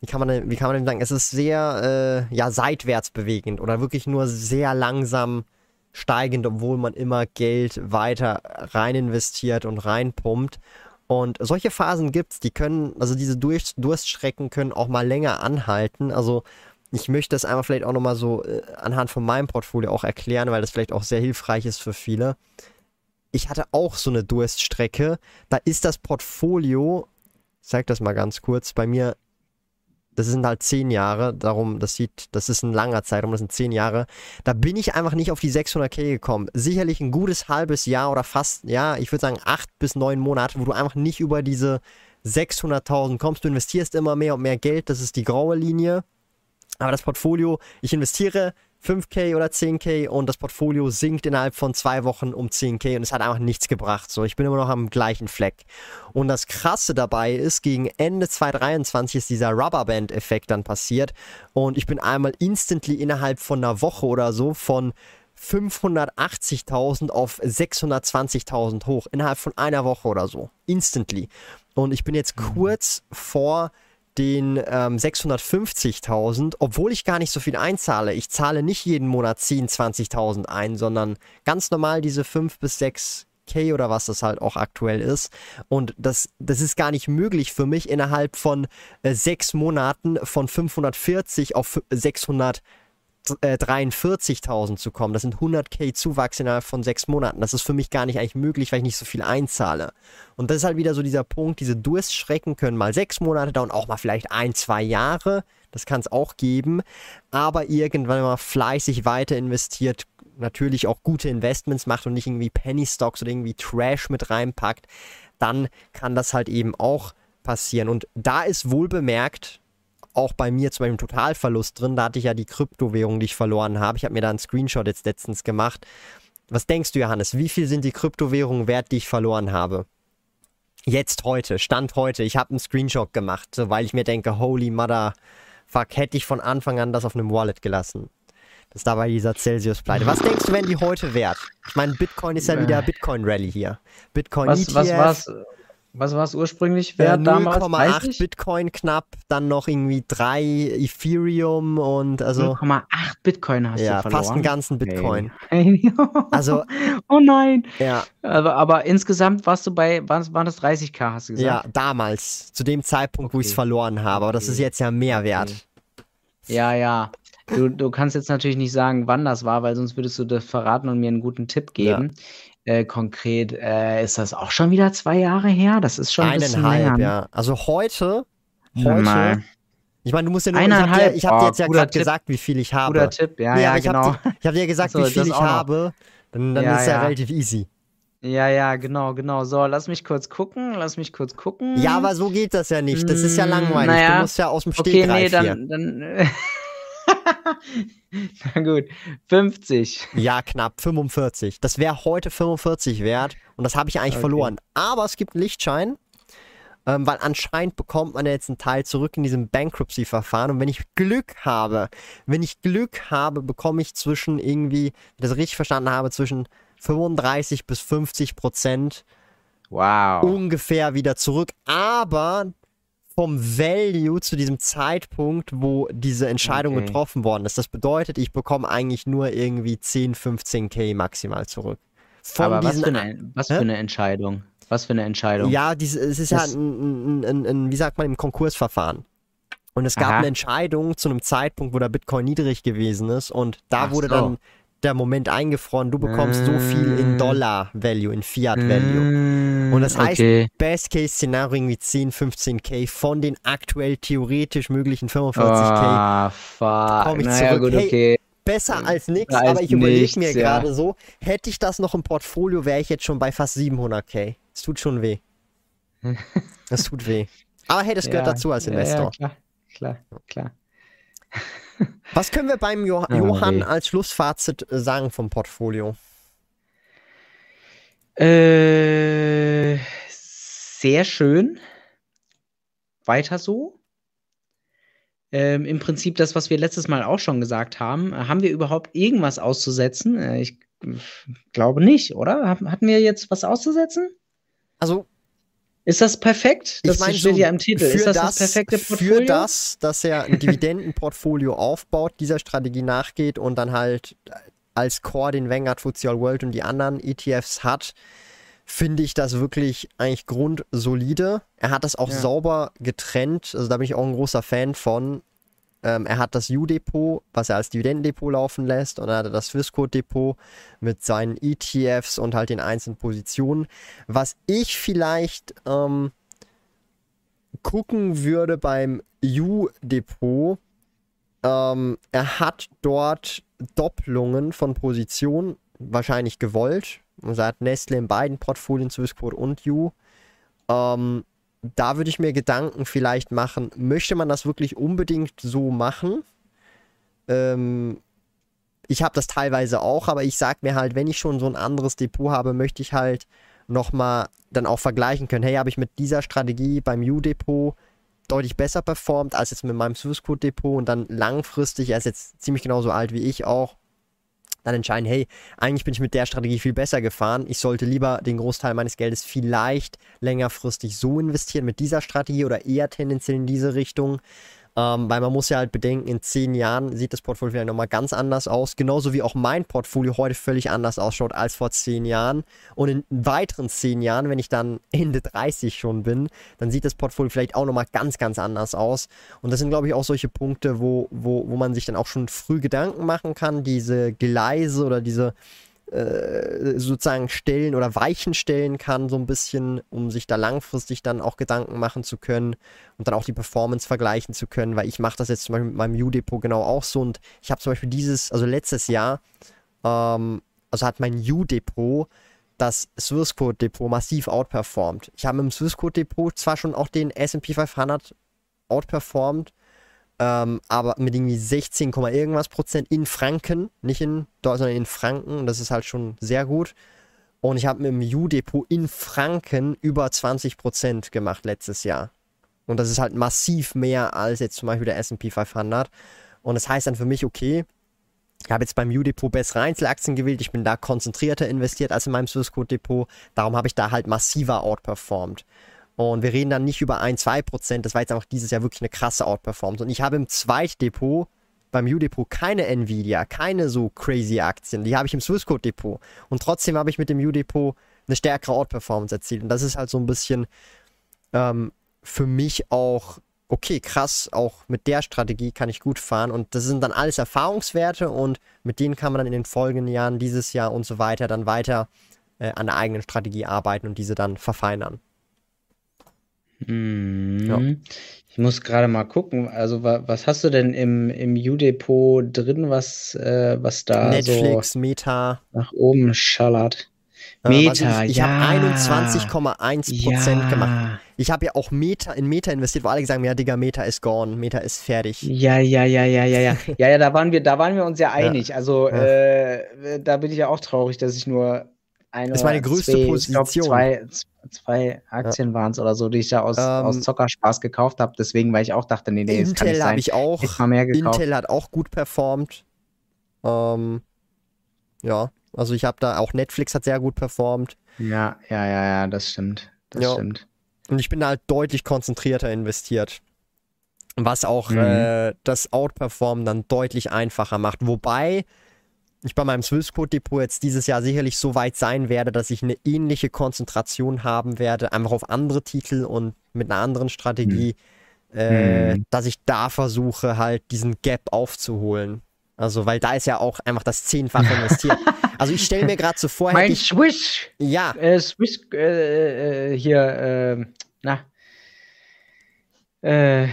wie kann man denn, wie kann man denn sagen, es ist sehr, äh, ja, seitwärts bewegend oder wirklich nur sehr langsam steigend, obwohl man immer Geld weiter rein investiert und reinpumpt. Und solche Phasen gibt's, die können, also diese Durch Durststrecken können auch mal länger anhalten. Also ich möchte das einmal vielleicht auch nochmal so äh, anhand von meinem Portfolio auch erklären, weil das vielleicht auch sehr hilfreich ist für viele. Ich hatte auch so eine Durststrecke. Da ist das Portfolio, ich zeig das mal ganz kurz, bei mir, das sind halt zehn Jahre, darum, das sieht, das ist ein langer Zeitraum, das sind zehn Jahre. Da bin ich einfach nicht auf die 600k gekommen. Sicherlich ein gutes halbes Jahr oder fast, ja, ich würde sagen acht bis neun Monate, wo du einfach nicht über diese 600.000 kommst. Du investierst immer mehr und mehr Geld, das ist die graue Linie. Aber das Portfolio, ich investiere 5k oder 10k und das Portfolio sinkt innerhalb von zwei Wochen um 10k und es hat einfach nichts gebracht. So, ich bin immer noch am gleichen Fleck. Und das Krasse dabei ist, gegen Ende 2023 ist dieser Rubberband-Effekt dann passiert und ich bin einmal instantly innerhalb von einer Woche oder so von 580.000 auf 620.000 hoch innerhalb von einer Woche oder so. Instantly. Und ich bin jetzt kurz vor den ähm, 650.000, obwohl ich gar nicht so viel einzahle. Ich zahle nicht jeden Monat 10.000, 20.000 ein, sondern ganz normal diese 5 bis 6 K oder was das halt auch aktuell ist. Und das, das ist gar nicht möglich für mich innerhalb von äh, sechs Monaten von 540 auf 600 äh, 43.000 zu kommen. Das sind 100k Zuwachs innerhalb von sechs Monaten. Das ist für mich gar nicht eigentlich möglich, weil ich nicht so viel einzahle. Und das ist halt wieder so dieser Punkt, diese Durstschrecken können mal sechs Monate dauern, auch mal vielleicht ein, zwei Jahre. Das kann es auch geben. Aber irgendwann, man fleißig weiter investiert, natürlich auch gute Investments macht und nicht irgendwie Penny Stocks oder irgendwie Trash mit reinpackt, dann kann das halt eben auch passieren. Und da ist wohl bemerkt, auch bei mir zum Beispiel ein Totalverlust drin. Da hatte ich ja die Kryptowährung, die ich verloren habe. Ich habe mir da einen Screenshot jetzt letztens gemacht. Was denkst du, Johannes? Wie viel sind die Kryptowährungen wert, die ich verloren habe? Jetzt heute, Stand heute. Ich habe einen Screenshot gemacht, weil ich mir denke, holy mother fuck, hätte ich von Anfang an das auf einem Wallet gelassen. Das ist dabei dieser Celsius-Pleite. Was denkst du, wenn die heute wert? Ich meine, Bitcoin ist ja wieder Bitcoin-Rally hier. Bitcoin Was, ETF, was war's? Was war es ursprünglich äh, wert damals? 0,8 30? Bitcoin knapp, dann noch irgendwie 3 Ethereum und also 0,8 Bitcoin hast ja, du verloren. fast einen ganzen Bitcoin. Hey. Also <laughs> oh nein. ja, Aber, aber insgesamt warst du bei, waren, waren das 30k, hast du ja, gesagt? damals, zu dem Zeitpunkt, wo ich es Okay. verloren habe, aber das ist Okay. jetzt ja mehr wert. Ja, ja. Du, du kannst jetzt natürlich nicht sagen, wann das war, weil sonst würdest du das verraten und mir einen guten Tipp geben. Äh, konkret, äh, ist das auch schon wieder zwei Jahre her? Das ist schon ein bisschen länger. Eineinhalb, ne? ja. Also heute, Warte mal. heute, ich meine, du musst ja nur, ich habe dir, hab dir oh, jetzt ja gerade gesagt, wie viel ich habe. Guter Tipp, ja, ja, aber ich genau. Hab dir, ich habe dir gesagt, so, wie viel ich habe. Dann, dann Ja, ist ja, ja. relativ easy. Ja, ja, genau, genau. So, lass mich kurz gucken, lass mich kurz gucken. Ja, aber so geht das ja nicht. Das ist ja Mm, langweilig. naja. Du musst ja aus dem Okay, Stegreif nee, hier. dann, dann <laughs> <laughs> Na gut, 50. Ja, knapp 45. Das wäre heute 45 wert und das habe ich eigentlich Okay. verloren. Aber es gibt einen Lichtschein, ähm, weil anscheinend bekommt man ja jetzt einen Teil zurück in diesem Bankruptcy-Verfahren. Und wenn ich Glück habe, wenn ich Glück habe, bekomme ich zwischen irgendwie, wenn ich das richtig verstanden habe, zwischen 35 bis 50 Prozent Wow. ungefähr wieder zurück. Aber vom Value zu diesem Zeitpunkt, wo diese Entscheidung Okay. getroffen worden ist. Das bedeutet, ich bekomme eigentlich nur irgendwie 10, 15k maximal zurück. Von aber was für, eine, was für eine Entscheidung? Was für eine Entscheidung? Ja, diese, es ist ja Das- ein, ein, ein, ein, wie sagt man, im Konkursverfahren. Und es gab Aha. eine Entscheidung zu einem Zeitpunkt, wo der Bitcoin niedrig gewesen ist und da Ach wurde so. dann der Moment eingefroren, du bekommst so viel in Mm. Dollar Value, in Fiat Value. Mm, Und das heißt, okay. Best-Case-Szenario irgendwie 10, 15k von den aktuell theoretisch möglichen 45k. Ah, fuck. komm ich naja, zurück. gut, Hey, okay. Besser als nichts, aber ich überlege mir ja. gerade so, hätte ich das noch im Portfolio, wäre ich jetzt schon bei fast 700k. Es tut schon weh. <laughs> Es tut weh. Aber hey, das gehört Ja, dazu als Investor. Ja, klar, klar, klar. Was können wir beim jo Ah, Johann nee. als Schlussfazit äh, sagen vom Portfolio? Äh, sehr schön. Weiter so. Ähm, Im Prinzip das, was wir letztes Mal auch schon gesagt haben. Äh, Haben wir überhaupt irgendwas auszusetzen? Äh, ich glaube nicht, oder? Hatten wir jetzt was auszusetzen? Also, Ist das perfekt? Das ich meine, steht so ja im Titel. Ist das das, das perfekte Portfolio? für das, dass er ein Dividendenportfolio aufbaut, dieser Strategie nachgeht und dann halt als Core den Vanguard FTSE All World und die anderen ETFs hat, finde ich das wirklich eigentlich grundsolide. Er hat das auch Ja. sauber getrennt, also da bin ich auch ein großer Fan von. Ähm, er hat das U-Depot, was er als Dividendendepot laufen lässt, und er hat das Swissquote-Depot mit seinen ETFs und halt den einzelnen Positionen. Was ich vielleicht ähm, gucken würde beim U-Depot, ähm, er hat dort Doppelungen von Positionen, wahrscheinlich gewollt. Also er hat Nestle in beiden Portfolien, Swissquote und U. Ähm, da würde ich mir Gedanken vielleicht machen, möchte man das wirklich unbedingt so machen? Ähm, ich habe das teilweise auch, aber ich sag mir halt, wenn ich schon so ein anderes Depot habe, möchte ich halt nochmal dann auch vergleichen können. Hey, habe ich mit dieser Strategie beim U-Depot deutlich besser performt als jetzt mit meinem Swissquote-Depot und dann langfristig, er ist jetzt ziemlich genauso alt wie ich auch, dann entscheiden, hey, eigentlich bin ich mit der Strategie viel besser gefahren. Ich sollte lieber den Großteil meines Geldes vielleicht längerfristig so investieren mit dieser Strategie oder eher tendenziell in diese Richtung. Ähm, weil man muss ja halt bedenken, in zehn Jahren sieht das Portfolio vielleicht nochmal ganz anders aus. Genauso wie auch mein Portfolio heute völlig anders ausschaut als vor zehn Jahren. Und in weiteren zehn Jahren, wenn ich dann Ende 30 schon bin, dann sieht das Portfolio vielleicht auch nochmal ganz, ganz anders aus. Und das sind, glaube ich, auch solche Punkte, wo, wo, wo man sich dann auch schon früh Gedanken machen kann, diese Gleise oder diese äh, sozusagen stellen oder Weichen stellen kann, so ein bisschen, um sich da langfristig dann auch Gedanken machen zu können und dann auch die Performance vergleichen zu können, weil ich mache das jetzt zum Beispiel mit meinem U-Depot genau auch so und ich habe zum Beispiel dieses, also letztes Jahr, ähm, also hat mein U-Depot das Swissquote-Depot massiv outperformed. Ich habe im Swissquote-Depot zwar schon auch den S&P 500 outperformed, ähm, aber mit irgendwie 16, Komma irgendwas Prozent in Franken, nicht in Dollar, sondern in Franken. Das ist halt schon sehr gut. Und ich habe mit dem U-Depot in Franken über 20 Prozent gemacht letztes Jahr. Und das ist halt massiv mehr als jetzt zum Beispiel der S&P 500. Und das heißt dann für mich, okay, ich habe jetzt beim U-Depot bessere Einzelaktien gewählt. Ich bin da konzentrierter investiert als in meinem Swissquote-Depot. Darum habe ich da halt massiver outperformed. Und wir reden dann nicht über 1, 2 Prozent. Das war jetzt einfach dieses Jahr wirklich eine krasse Outperformance. Und ich habe im Zweitdepot, beim U-Depot, keine Nvidia, keine so crazy Aktien. Die habe ich im Swissquote-Depot. Und trotzdem habe ich mit dem U-Depot eine stärkere Outperformance erzielt. Und das ist halt so ein bisschen ähm, für mich auch, okay, krass, auch mit der Strategie kann ich gut fahren. Und das sind dann alles Erfahrungswerte und mit denen kann man dann in den folgenden Jahren, dieses Jahr und so weiter, dann weiter äh, an der eigenen Strategie arbeiten und diese dann verfeinern. Mhm. Ja. Ich muss gerade mal gucken, also wa was hast du denn im, im U-Depot drin, was, äh, was da Netflix, so Meta. nach oben schallert? Meta, also ich, ich ja. habe 21,1% ja. gemacht. Ich habe ja auch Meta in Meta investiert, wo alle gesagt haben, ja, Digga, Meta ist gone, Meta ist fertig. Ja, ja, ja, ja, ja, ja. <laughs> ja, ja, da waren wir, da waren wir uns ja einig. Ja. Also äh, da bin ich ja auch traurig, dass ich nur eine das ist meine größte zwei, Position. Ich glaub, zwei, zwei Aktien ja. waren es oder so, die ich da aus, ähm, aus Zockerspaß gekauft habe. Deswegen, weil ich auch dachte, nee, nee, Intel habe ich auch. Mal mehr gekauft. Intel hat auch gut performt. Ähm, ja, also ich habe da auch Netflix hat sehr gut performt. Ja, ja, ja, ja, das stimmt. Das ja. stimmt. Und ich bin da halt deutlich konzentrierter investiert. Was auch mhm. äh, das Outperformen dann deutlich einfacher macht. Wobei ich bei meinem Swissquote-Depot jetzt dieses Jahr sicherlich so weit sein werde, dass ich eine ähnliche Konzentration haben werde, einfach auf andere Titel und mit einer anderen Strategie, mhm. Äh, mhm. dass ich da versuche, halt diesen Gap aufzuholen. Also, weil da ist ja auch einfach das Zehnfache investiert. <laughs> also, ich stelle mir gerade so vor. Mein ich, Swiss. Ja. Äh, Swiss, äh, äh hier, äh, na, äh,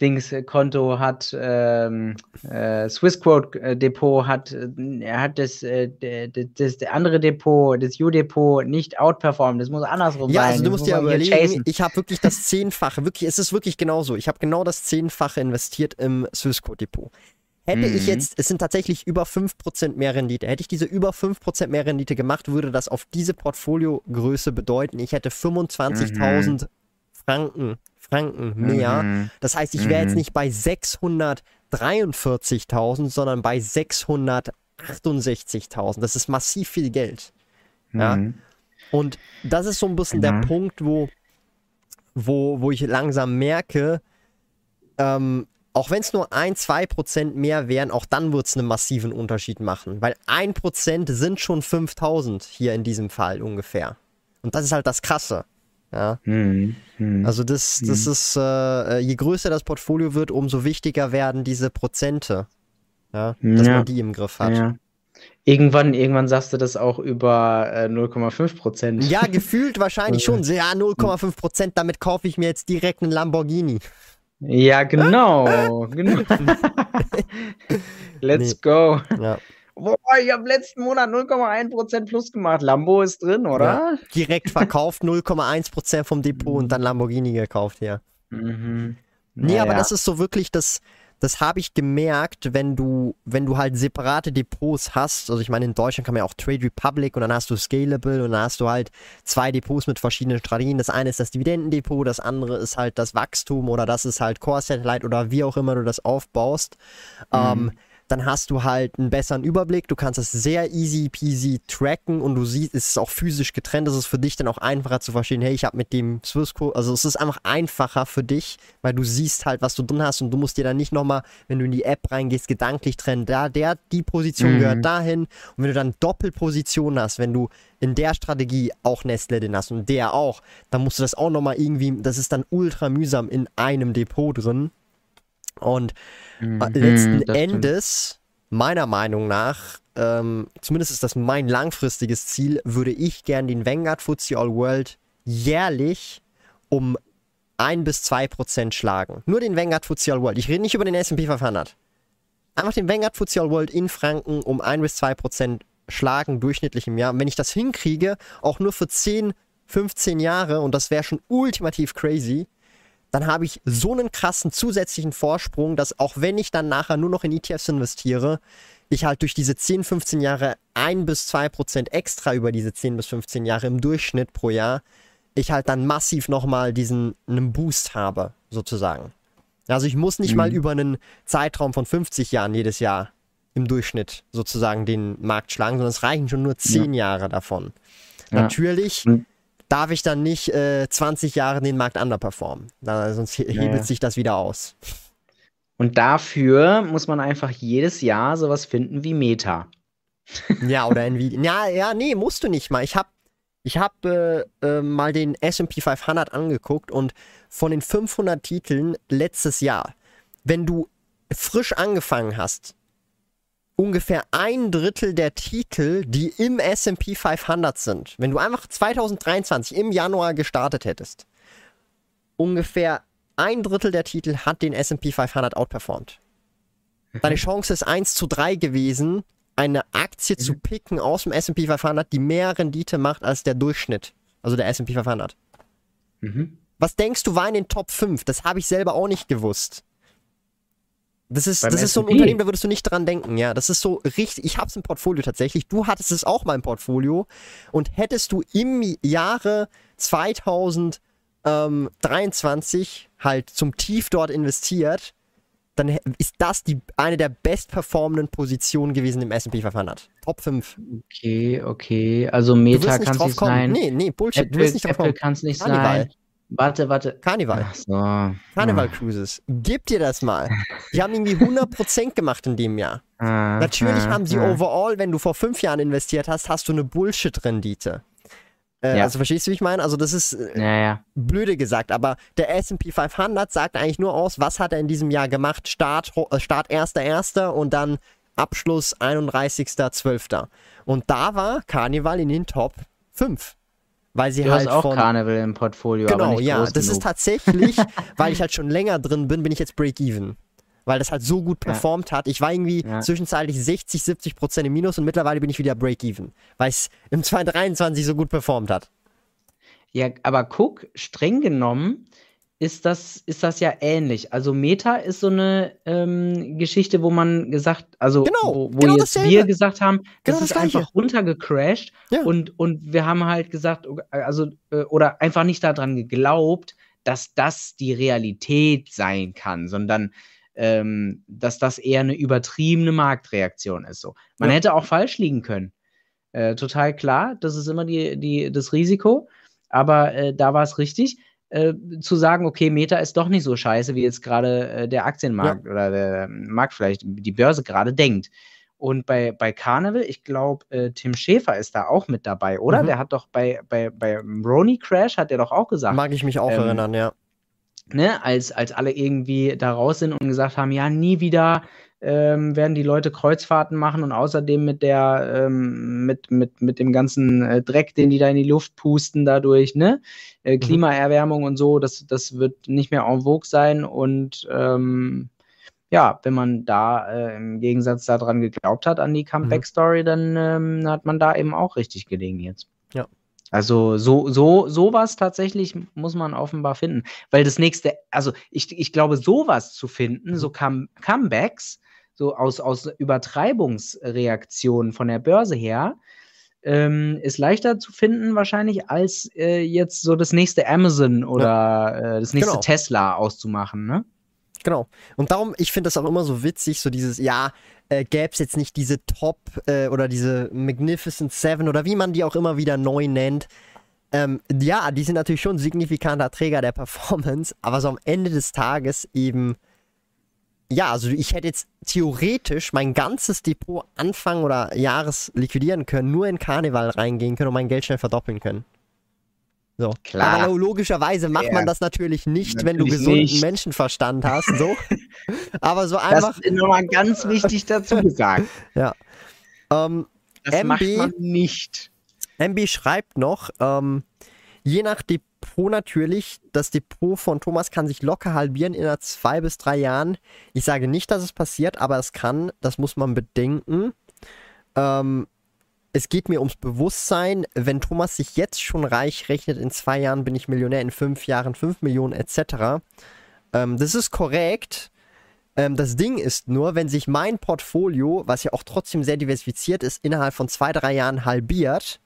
Dings äh, Konto hat, ähm, äh, Swissquote äh, Depot hat, äh, er hat das, äh, das, das andere Depot, das U-Depot nicht outperformed. Das muss andersrum ja, sein. Ja, also du musst dir überlegen, ich habe wirklich das Zehnfache, wirklich, es ist wirklich genauso. Ich habe genau das Zehnfache investiert im Swissquote Depot. Hätte mhm. ich jetzt, es sind tatsächlich über 5% mehr Rendite, hätte ich diese über 5% mehr Rendite gemacht, würde das auf diese Portfoliogröße bedeuten, ich hätte 25.000 mhm. Franken Franken mehr. Mhm. Das heißt, ich wäre mhm. jetzt nicht bei 643.000, sondern bei 668.000. Das ist massiv viel Geld. Ja. Mhm. Und das ist so ein bisschen der Punkt, wo, wo, wo ich langsam merke, ähm, auch wenn es nur ein, zwei Prozent mehr wären, auch dann wird es einen massiven Unterschied machen. Weil ein Prozent sind schon 5000 hier in diesem Fall ungefähr. Und das ist halt das Krasse. Ja. Hm, hm, also das, das hm. ist, äh, je größer das Portfolio wird, umso wichtiger werden diese Prozente. Ja, dass ja. man die im Griff hat. Ja. Irgendwann, irgendwann sagst du das auch über äh, 0,5 Prozent. Ja, gefühlt wahrscheinlich <laughs> schon. Ja, 0,5 Prozent, damit kaufe ich mir jetzt direkt einen Lamborghini. Ja, genau. <laughs> genau. Let's nee. go. Ja. Boah, ich habe letzten Monat 0,1% plus gemacht. Lambo ist drin, oder? Ja, direkt verkauft, <laughs> 0,1% vom Depot und dann Lamborghini gekauft, ja. Mhm. Nee, naja. aber das ist so wirklich das, das habe ich gemerkt, wenn du, wenn du halt separate Depots hast. Also ich meine, in Deutschland kann man ja auch Trade Republic und dann hast du Scalable und dann hast du halt zwei Depots mit verschiedenen Strategien. Das eine ist das Dividendendepot, das andere ist halt das Wachstum oder das ist halt Core Satellite oder wie auch immer du das aufbaust. Mhm. Ähm, dann hast du halt einen besseren Überblick. Du kannst es sehr easy peasy tracken und du siehst, es ist auch physisch getrennt. Das ist für dich dann auch einfacher zu verstehen, hey, ich habe mit dem Swissco, also es ist einfach einfacher für dich, weil du siehst halt, was du drin hast und du musst dir dann nicht nochmal, wenn du in die App reingehst, gedanklich trennen. Da, der, die Position mhm. gehört dahin. Und wenn du dann Doppelposition hast, wenn du in der Strategie auch Nestle den hast und der auch, dann musst du das auch nochmal irgendwie, das ist dann ultra mühsam in einem Depot drin. Und mhm. letzten Endes, meiner Meinung nach, ähm, zumindest ist das mein langfristiges Ziel, würde ich gern den Vanguard FTSE All World jährlich um 1 bis 2 Prozent schlagen. Nur den Vanguard FTSE All World. Ich rede nicht über den S&P 500. Einfach den Vanguard FTSE All World in Franken um 1 bis 2 Prozent schlagen, durchschnittlich im Jahr. Und wenn ich das hinkriege, auch nur für 10, 15 Jahre, und das wäre schon ultimativ crazy, dann habe ich so einen krassen zusätzlichen Vorsprung, dass auch wenn ich dann nachher nur noch in ETFs investiere, ich halt durch diese 10, 15 Jahre 1 bis 2 Prozent extra über diese 10 bis 15 Jahre im Durchschnitt pro Jahr, ich halt dann massiv nochmal diesen einen Boost habe, sozusagen. Also ich muss nicht mhm. mal über einen Zeitraum von 50 Jahren jedes Jahr im Durchschnitt sozusagen den Markt schlagen, sondern es reichen schon nur 10 ja. Jahre davon. Ja. Natürlich mhm darf ich dann nicht äh, 20 Jahre den Markt underperformen. Da, sonst hebelt ja. sich das wieder aus. Und dafür muss man einfach jedes Jahr sowas finden wie Meta. <laughs> ja, oder Nvidia. Ja, ja, nee, musst du nicht mal. Ich habe ich hab, äh, äh, mal den SP 500 angeguckt und von den 500 Titeln letztes Jahr, wenn du frisch angefangen hast, ungefähr ein Drittel der Titel, die im SP 500 sind, wenn du einfach 2023 im Januar gestartet hättest, ungefähr ein Drittel der Titel hat den SP 500 outperformed. Deine Chance ist 1 zu 3 gewesen, eine Aktie zu picken aus dem SP 500, die mehr Rendite macht als der Durchschnitt, also der SP 500. Mhm. Was denkst du war in den Top 5? Das habe ich selber auch nicht gewusst. Das ist, das ist so ein? Unternehmen, da würdest du nicht dran denken, ja. Das ist so richtig, ich hab's im Portfolio tatsächlich. Du hattest es auch mal im Portfolio. Und hättest du im Jahre 2023 halt zum Tief dort investiert, dann ist das die, eine der bestperformenden Positionen gewesen im S&P 500. Top 5. Okay, okay. Also Du Meta kann es nicht sein. Nee, nee, Bullshit. du Apple, wirst nicht drauf Apple kann es nicht Carnival. sein. Warte, warte. Carnival. Ach so. Carnival Cruises. Gib dir das mal. Die haben irgendwie 100% gemacht in dem Jahr. <laughs> Ah, Natürlich haben sie overall, wenn du vor fünf Jahren investiert hast, hast du eine Bullshit-Rendite. Äh, Ja. Also verstehst du, wie ich meine? Also das ist äh, Ja, ja. blöde gesagt, aber der S&P 500 sagt eigentlich nur aus, was hat er in diesem Jahr gemacht? Start, äh, Start 1.1. und dann Abschluss 31.12. Und da war Carnival in den Top 5. Weil sie Du halt hast auch von... Carnival im Portfolio, aber Genau, nicht ja. Das genug. ist tatsächlich, <laughs> weil ich halt schon länger drin bin, bin ich jetzt Break-Even. Weil das halt so gut Ja. performt hat. Ich war irgendwie Ja. zwischenzeitlich 60, 70 Prozent im Minus und mittlerweile bin ich wieder Break-Even. Weil es im <laughs> 2023 so gut performt hat. Ja, aber guck, streng genommen ist das, ist das ja ähnlich. Also Meta ist so eine ähm, Geschichte, wo man gesagt, also Genau, wo, wo genau jetzt dasselbe. wir gesagt haben, das Genau das ist Gleiche. einfach runtergecrashed Ja. und, und wir haben halt gesagt, also äh, oder einfach nicht daran geglaubt, dass das die Realität sein kann, sondern ähm, dass das eher eine übertriebene Marktreaktion ist. So. Man Ja. hätte auch falsch liegen können. Äh, total klar, das ist immer die, die, das Risiko. Aber äh, da war es richtig, äh, zu sagen, okay, Meta ist doch nicht so scheiße, wie jetzt gerade äh, der Aktienmarkt oder der Markt vielleicht, die Börse gerade denkt. Und bei, bei Carnival, ich glaube, äh, Tim Schäfer ist da auch mit dabei, oder? Mhm. Der hat doch bei, bei, bei Roni Crash, hat er doch auch gesagt, Mag ich mich auch Ähm, erinnern, ja. ne, als, als alle irgendwie da raus sind und gesagt haben, ja, nie wieder ähm, werden die Leute Kreuzfahrten machen und außerdem mit der, ähm, mit, mit, mit dem ganzen äh, Dreck, den die da in die Luft pusten dadurch, ne? Äh, Klimaerwärmung und so, das, das wird nicht mehr en vogue sein und ähm, ja, wenn man da äh, im Gegensatz daran geglaubt hat, an die Comeback-Story, dann ähm, hat man da eben auch richtig gelegen jetzt. Ja. Also so, so, sowas tatsächlich muss man offenbar finden. Weil das nächste, also ich, ich glaube, sowas zu finden, so Come Comebacks, so aus, aus Übertreibungsreaktionen von der Börse her, ähm, ist leichter zu finden wahrscheinlich, als äh, jetzt so das nächste Amazon oder äh, das nächste Genau. Tesla auszumachen, ne? Genau. Und darum, ich finde das auch immer so witzig, so dieses, ja, äh, gäbe es jetzt nicht diese Top äh, oder diese Magnificent Seven oder wie man die auch immer wieder neu nennt. Ähm, ja, die sind natürlich schon signifikanter Träger der Performance, aber so am Ende des Tages eben, ja, also ich hätte jetzt theoretisch mein ganzes Depot Anfang oder Jahres liquidieren können, nur in Karneval reingehen können und mein Geld schnell verdoppeln können. So. Klar. Aber logischerweise macht man Ja. das natürlich nicht, wenn du Natürlich gesunden nicht. Menschenverstand hast. So. <laughs> Aber so Das einfach. ist nochmal ganz wichtig dazu gesagt. <laughs> Ähm, Das MB. macht man nicht. MB schreibt noch, ähm, je nach Depot natürlich, das Depot von Thomas kann sich locker halbieren innerhalb zwei bis drei Jahren. Ich sage nicht, dass es passiert, aber es kann, das muss man bedenken. Ähm, es geht mir ums Bewusstsein, wenn Thomas sich jetzt schon reich rechnet, in zwei Jahren bin ich Millionär, in fünf Jahren fünf Millionen etc. Ähm, das ist korrekt. Ähm, das Ding ist nur, wenn sich mein Portfolio, was ja auch trotzdem sehr diversifiziert ist, innerhalb von zwei, drei Jahren halbiert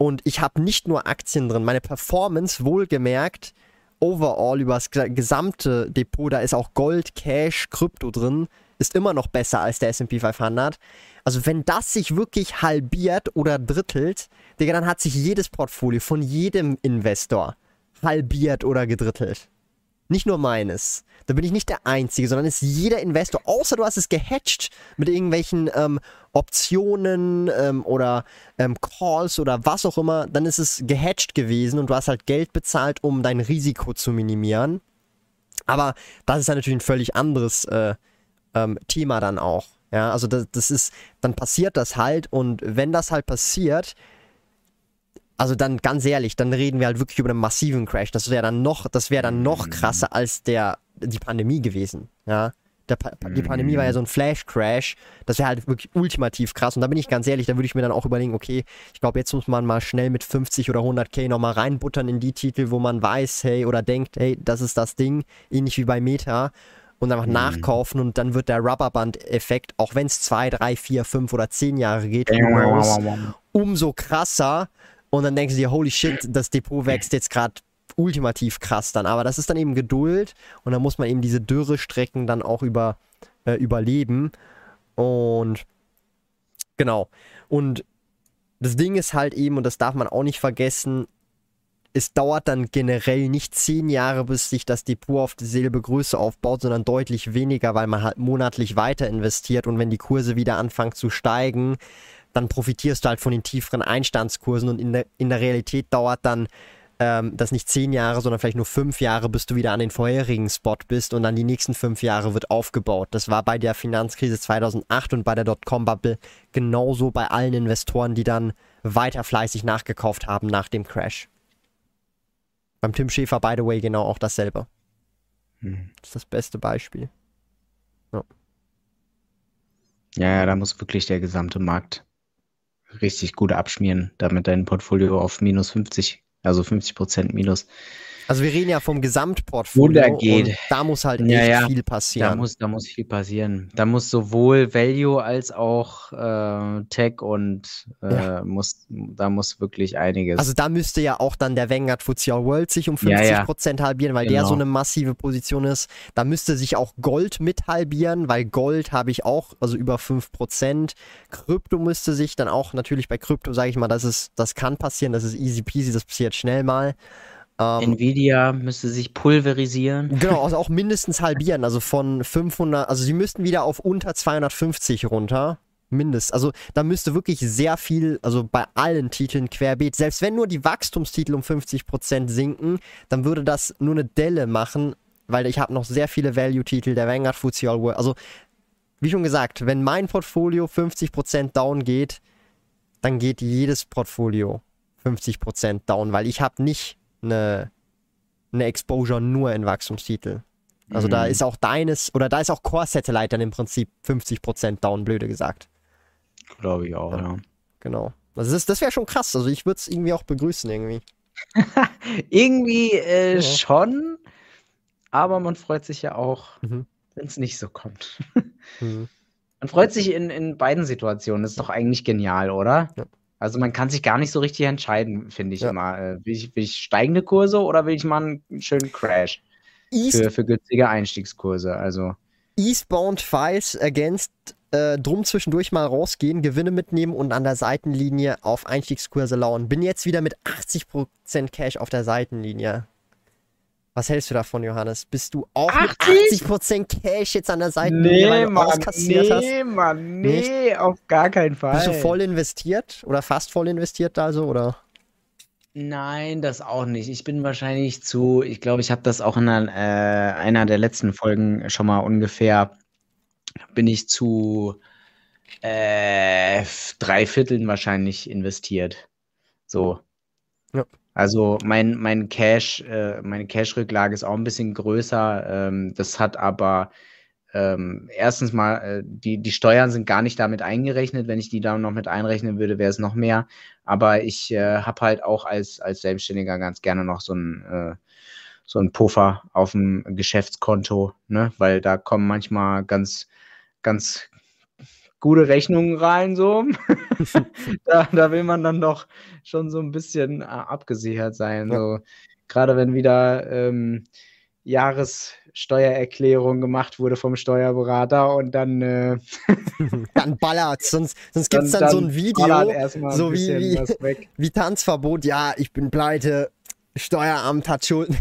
und ich habe nicht nur Aktien drin, meine Performance wohlgemerkt, overall über das gesamte Depot, da ist auch Gold, Cash, Krypto drin, ist immer noch besser als der S&P 500. Also wenn das sich wirklich halbiert oder drittelt, Digga, dann hat sich jedes Portfolio von jedem Investor halbiert oder gedrittelt. Nicht nur meines. Da bin ich nicht der Einzige, sondern ist jeder Investor, außer du hast es gehatcht mit irgendwelchen ähm, Optionen ähm, oder ähm, Calls oder was auch immer, dann ist es gehatcht gewesen und du hast halt Geld bezahlt, um dein Risiko zu minimieren. Aber das ist ja natürlich ein völlig anderes äh, ähm, Thema dann auch. Ja, also das, das ist, dann passiert das halt und wenn das halt passiert, also dann ganz ehrlich, dann reden wir halt wirklich über einen massiven Crash. Das wäre dann noch, das wäre dann noch krasser als der die Pandemie gewesen. Ja, der, die Pandemie war ja so ein Flash-Crash. Das wäre halt wirklich ultimativ krass. Und da bin ich ganz ehrlich, da würde ich mir dann auch überlegen, okay, ich glaube, jetzt muss man mal schnell mit 50 oder 100k nochmal reinbuttern in die Titel, wo man weiß, hey, oder denkt, hey, das ist das Ding, ähnlich wie bei Meta. Und einfach mhm. nachkaufen und dann wird der Rubberband-Effekt, auch wenn es 2, 3, 4, 5 oder 10 Jahre geht, umso krasser. Und dann denkst du dir, holy shit, das Depot wächst jetzt gerade ultimativ krass dann. Aber das ist dann eben Geduld und dann muss man eben diese Dürrestrecken dann auch über, äh, überleben. Und genau. Und das Ding ist halt eben, und das darf man auch nicht vergessen, es dauert dann generell nicht zehn Jahre, bis sich das Depot auf dieselbe Größe aufbaut, sondern deutlich weniger, weil man halt monatlich weiter investiert und wenn die Kurse wieder anfangen zu steigen, dann profitierst du halt von den tieferen Einstandskursen und in der, in der Realität dauert dann ähm, das nicht zehn Jahre, sondern vielleicht nur fünf Jahre, bis du wieder an den vorherigen Spot bist und dann die nächsten fünf Jahre wird aufgebaut. Das war bei der Finanzkrise 2008 und bei der Dotcom-Bubble genauso bei allen Investoren, die dann weiter fleißig nachgekauft haben nach dem Crash. Beim Tim Schäfer, by the way, genau auch dasselbe. Hm. Das ist das beste Beispiel. Ja. ja, da muss wirklich der gesamte Markt richtig gut abschmieren, damit dein Portfolio auf minus 50, also 50 Prozent minus also wir reden ja vom Gesamtportfolio. geht. da muss halt ja, echt ja. viel passieren. Da muss, da muss viel passieren. Da muss sowohl Value als auch äh, Tech und äh, ja. muss, da muss wirklich einiges. Also da müsste ja auch dann der Vanguard FTSE World sich um 50 Prozent halbieren, weil genau. der so eine massive Position ist. Da müsste sich auch Gold mit halbieren, weil Gold habe ich auch, also über 5%. Krypto müsste sich dann auch, natürlich bei Krypto sage ich mal, das, ist, das kann passieren, das ist easy peasy, das passiert schnell mal. Ähm, Nvidia müsste sich pulverisieren. Genau, <laughs> also auch mindestens halbieren. Also von 500, also sie müssten wieder auf unter 250 runter. Mindest. Also da müsste wirklich sehr viel, also bei allen Titeln querbeet, selbst wenn nur die Wachstumstitel um 50% sinken, dann würde das nur eine Delle machen, weil ich habe noch sehr viele Value-Titel, der Vanguard FTSE All World. Also wie schon gesagt, wenn mein Portfolio 50% down geht, dann geht jedes Portfolio 50% down, weil ich habe nicht eine, eine Exposure nur in Wachstumstitel. Also mhm. da ist auch deines, oder da ist auch Core Satellite dann im Prinzip 50% down, blöde gesagt. Glaube ich auch, ja. ja. Genau. Also das, das wäre schon krass. Also ich würde es irgendwie auch begrüßen, irgendwie. <laughs> irgendwie äh, ja. schon, aber man freut sich ja auch, mhm. wenn es nicht so kommt. mhm. Man freut sich in, in beiden Situationen. Das ist doch eigentlich genial, oder? Ja. Also man kann sich gar nicht so richtig entscheiden, finde ich ja. immer. Äh, will ich, will ich steigende Kurse oder will ich mal einen schönen Crash für, für günstige Einstiegskurse? Also. Eastbound Files ergänzt, äh, drum zwischendurch mal rausgehen, Gewinne mitnehmen und an der Seitenlinie auf Einstiegskurse lauern. Bin jetzt wieder mit 80% Cash auf der Seitenlinie. Was hältst du davon, Johannes? Bist du auch 80? mit 80% Cash jetzt an der Seite, nee, weil du Mann, auskassiert nee, hast? Nee, Mann, nee, Nicht? auf gar keinen Fall. Bist du voll investiert oder fast voll investiert also, oder? Nein, das auch nicht. Ich bin wahrscheinlich zu, ich glaube, ich habe das auch in einer, äh, einer der letzten Folgen schon mal ungefähr, bin ich zu äh, drei Vierteln wahrscheinlich investiert. So. Ja. Also mein, mein Cash, äh, meine Cash-Rücklage ist auch ein bisschen größer. Ähm, das hat aber ähm, erstens mal, äh, die, die Steuern sind gar nicht damit eingerechnet. Wenn ich die da noch mit einrechnen würde, wäre es noch mehr. Aber ich äh, habe halt auch als, als Selbstständiger ganz gerne noch so ein äh, so ein Puffer auf dem Geschäftskonto, ne? weil da kommen manchmal ganz, ganz gute Rechnungen rein, so. <laughs> da, da, will man dann doch schon so ein bisschen äh, abgesichert sein. Ja. So. Gerade wenn wieder ähm, Jahressteuererklärung gemacht wurde vom Steuerberater und dann äh, <laughs> dann ballert sonst sonst gibt es dann, dann, so ein Video so ein wie wie, <laughs> wie Tanzverbot ja ich bin pleite Steueramt hat Schulden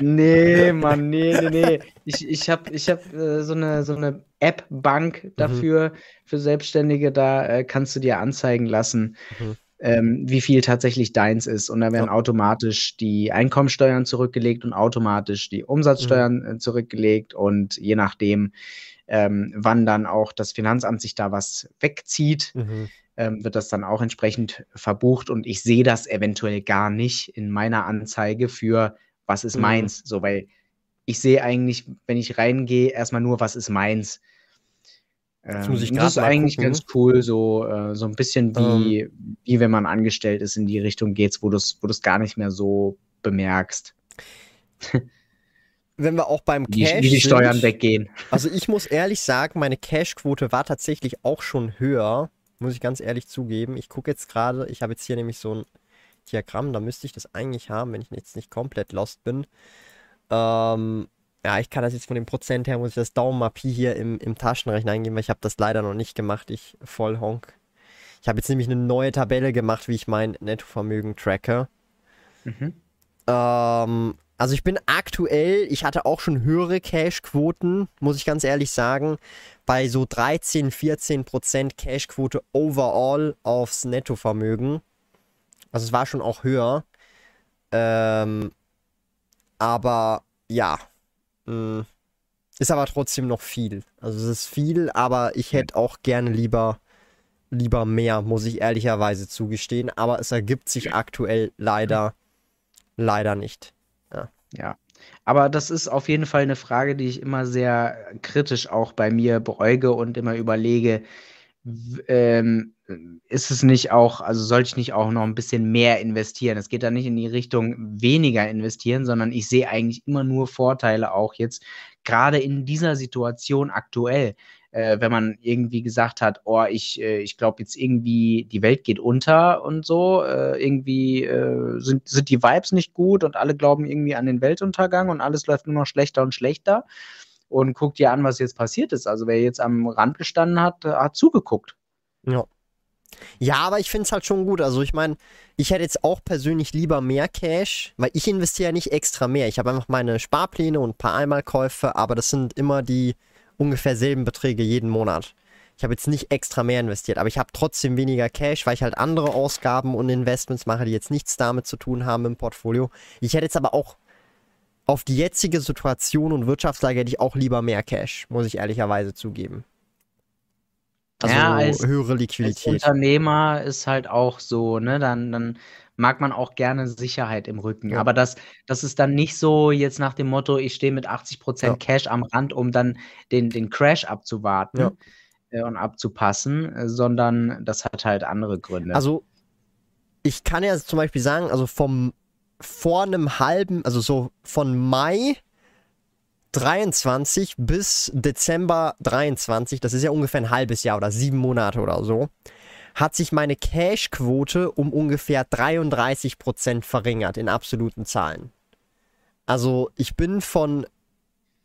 nee Mann nee nee nee ich, ich habe ich hab, äh, so eine so eine App-Bank mhm. dafür, mhm. für Selbstständige. Da äh, kannst du dir anzeigen lassen, mhm. ähm, wie viel tatsächlich deins ist. Und da werden ja. automatisch die Einkommensteuern zurückgelegt und automatisch die Umsatzsteuern mhm. äh, zurückgelegt. Und je nachdem, ähm, wann dann auch das Finanzamt sich da was wegzieht, Mhm. ähm, wird das dann auch entsprechend verbucht und ich sehe das eventuell gar nicht in meiner Anzeige für was ist Mhm. meins, so weil ich sehe eigentlich, wenn ich reingehe, erstmal nur was ist meins. Ähm, das ist mal eigentlich gucken. ganz cool, so, äh, so ein bisschen wie, wie wenn man angestellt ist, in die Richtung geht's, wo du es wo du's gar nicht mehr so bemerkst, <laughs> Wenn wir auch beim wie, Cash wie die sind, Steuern weggehen. Also ich muss ehrlich sagen, meine Cashquote war tatsächlich auch schon höher, muss ich ganz ehrlich zugeben. Ich gucke jetzt gerade, ich habe jetzt hier nämlich so ein Diagramm, da müsste ich das eigentlich haben, wenn ich jetzt nicht komplett lost bin. Ähm, ja, ich kann das jetzt von dem Prozent her, muss ich das Daumen-Pi hier im, im Taschenrechner eingeben, weil ich habe das leider noch nicht gemacht, ich Vollhonk. Ich habe jetzt nämlich eine neue Tabelle gemacht, wie ich mein Nettovermögen tracke. Mhm. Ähm, also ich bin aktuell, ich hatte auch schon höhere Cash-Quoten, muss ich ganz ehrlich sagen, bei so 13, 14 Prozent Cash-Quote overall aufs Nettovermögen. Also es war schon auch höher. Ähm, aber ja, mh, ist aber trotzdem noch viel. Also es ist viel, aber ich hätte auch gerne lieber lieber mehr, muss ich ehrlicherweise zugestehen. Aber es ergibt sich aktuell leider leider nicht. Ja, aber das ist auf jeden Fall eine Frage, die ich immer sehr kritisch auch bei mir beäuge und immer überlege, ähm, ist es nicht auch, also sollte ich nicht auch noch ein bisschen mehr investieren? Es geht da nicht in die Richtung weniger investieren, sondern ich sehe eigentlich immer nur Vorteile auch jetzt, gerade in dieser Situation aktuell. Äh, wenn man irgendwie gesagt hat, oh, ich, äh, ich glaube jetzt irgendwie, die Welt geht unter und so, äh, irgendwie äh, sind, sind die Vibes nicht gut und alle glauben irgendwie an den Weltuntergang und alles läuft nur noch schlechter und schlechter. Und guckt dir an, was jetzt passiert ist. Also wer jetzt am Rand gestanden hat, äh, hat zugeguckt. Ja. Ja, aber ich finde es halt schon gut. Also ich meine, ich hätte jetzt auch persönlich lieber mehr Cash, weil ich investiere ja nicht extra mehr. Ich habe einfach meine Sparpläne und ein paar Einmalkäufe, aber das sind immer die ungefähr selben Beträge jeden Monat. Ich habe jetzt nicht extra mehr investiert, aber ich habe trotzdem weniger Cash, weil ich halt andere Ausgaben und Investments mache, die jetzt nichts damit zu tun haben im Portfolio. Ich hätte jetzt aber auch auf die jetzige Situation und Wirtschaftslage hätte ich auch lieber mehr Cash, muss ich ehrlicherweise zugeben. Also Ja, als- höhere Als Liquidität. Unternehmer ist halt auch so, ne, dann, dann mag man auch gerne Sicherheit im Rücken. Ja. Aber das, das ist dann nicht so jetzt nach dem Motto, ich stehe mit 80% Ja. Cash am Rand, um dann den, den Crash abzuwarten Ja. äh, und abzupassen, äh, sondern das hat halt andere Gründe. Also, ich kann ja zum Beispiel sagen, also vom vor einem halben, also so von Mai 23 bis Dezember 23, das ist ja ungefähr ein halbes Jahr oder sieben Monate oder so, hat sich meine Cash-Quote um ungefähr 33% verringert in absoluten Zahlen. Also ich bin von,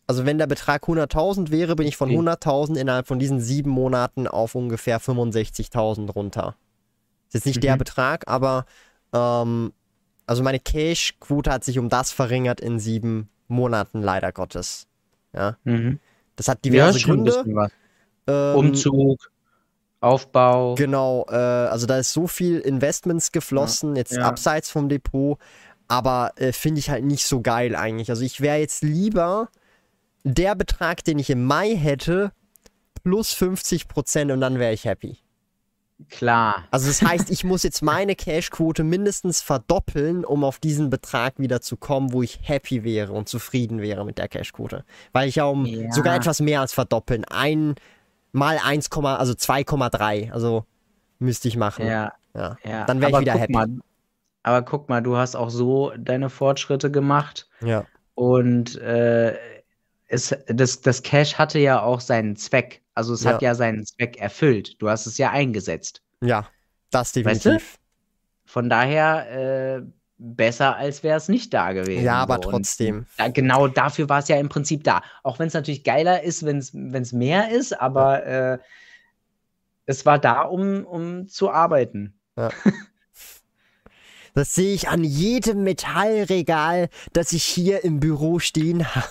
also wenn der Betrag 100.000 wäre, bin ich von Okay. 100.000 innerhalb von diesen sieben Monaten auf ungefähr 65.000 runter. Ist jetzt nicht der Mhm. Betrag, aber ähm, also meine Cash-Quote hat sich um das verringert in sieben Monaten, leider Gottes. Ja, mhm. das hat Ja, diverse ein Gründe. Ähm, Umzug, Aufbau. Genau, äh, also da ist so viel Investments geflossen, jetzt ja. abseits vom Depot, aber äh, finde ich halt nicht so geil eigentlich. Also ich wäre jetzt lieber der Betrag, den ich im Mai hätte, plus 50 Prozent und dann wäre ich happy. Klar. Also das heißt, ich muss jetzt meine Cashquote mindestens verdoppeln, um auf diesen Betrag wieder zu kommen, wo ich happy wäre und zufrieden wäre mit der Cashquote. Weil ich ja um Ja. sogar etwas mehr als verdoppeln, ein mal 1, also 2,3, also müsste ich machen. Ja, Ja. ja. Dann wär ich wieder happy. Mal, aber guck mal, du hast auch so deine Fortschritte gemacht. Ja. Und äh, es, das, das Cash hatte ja auch seinen Zweck. Also es hat Ja. ja seinen Zweck erfüllt. Du hast es ja eingesetzt. Ja, das Weißt du? definitiv. Von daher äh, besser, als wäre es nicht da gewesen. Ja, aber so. Trotzdem. Da, genau dafür war es ja im Prinzip da. Auch wenn es natürlich geiler ist, wenn es mehr ist, aber äh, es war da, um, um zu arbeiten. <laughs> Das sehe ich an jedem Metallregal, das ich hier im Büro stehen habe.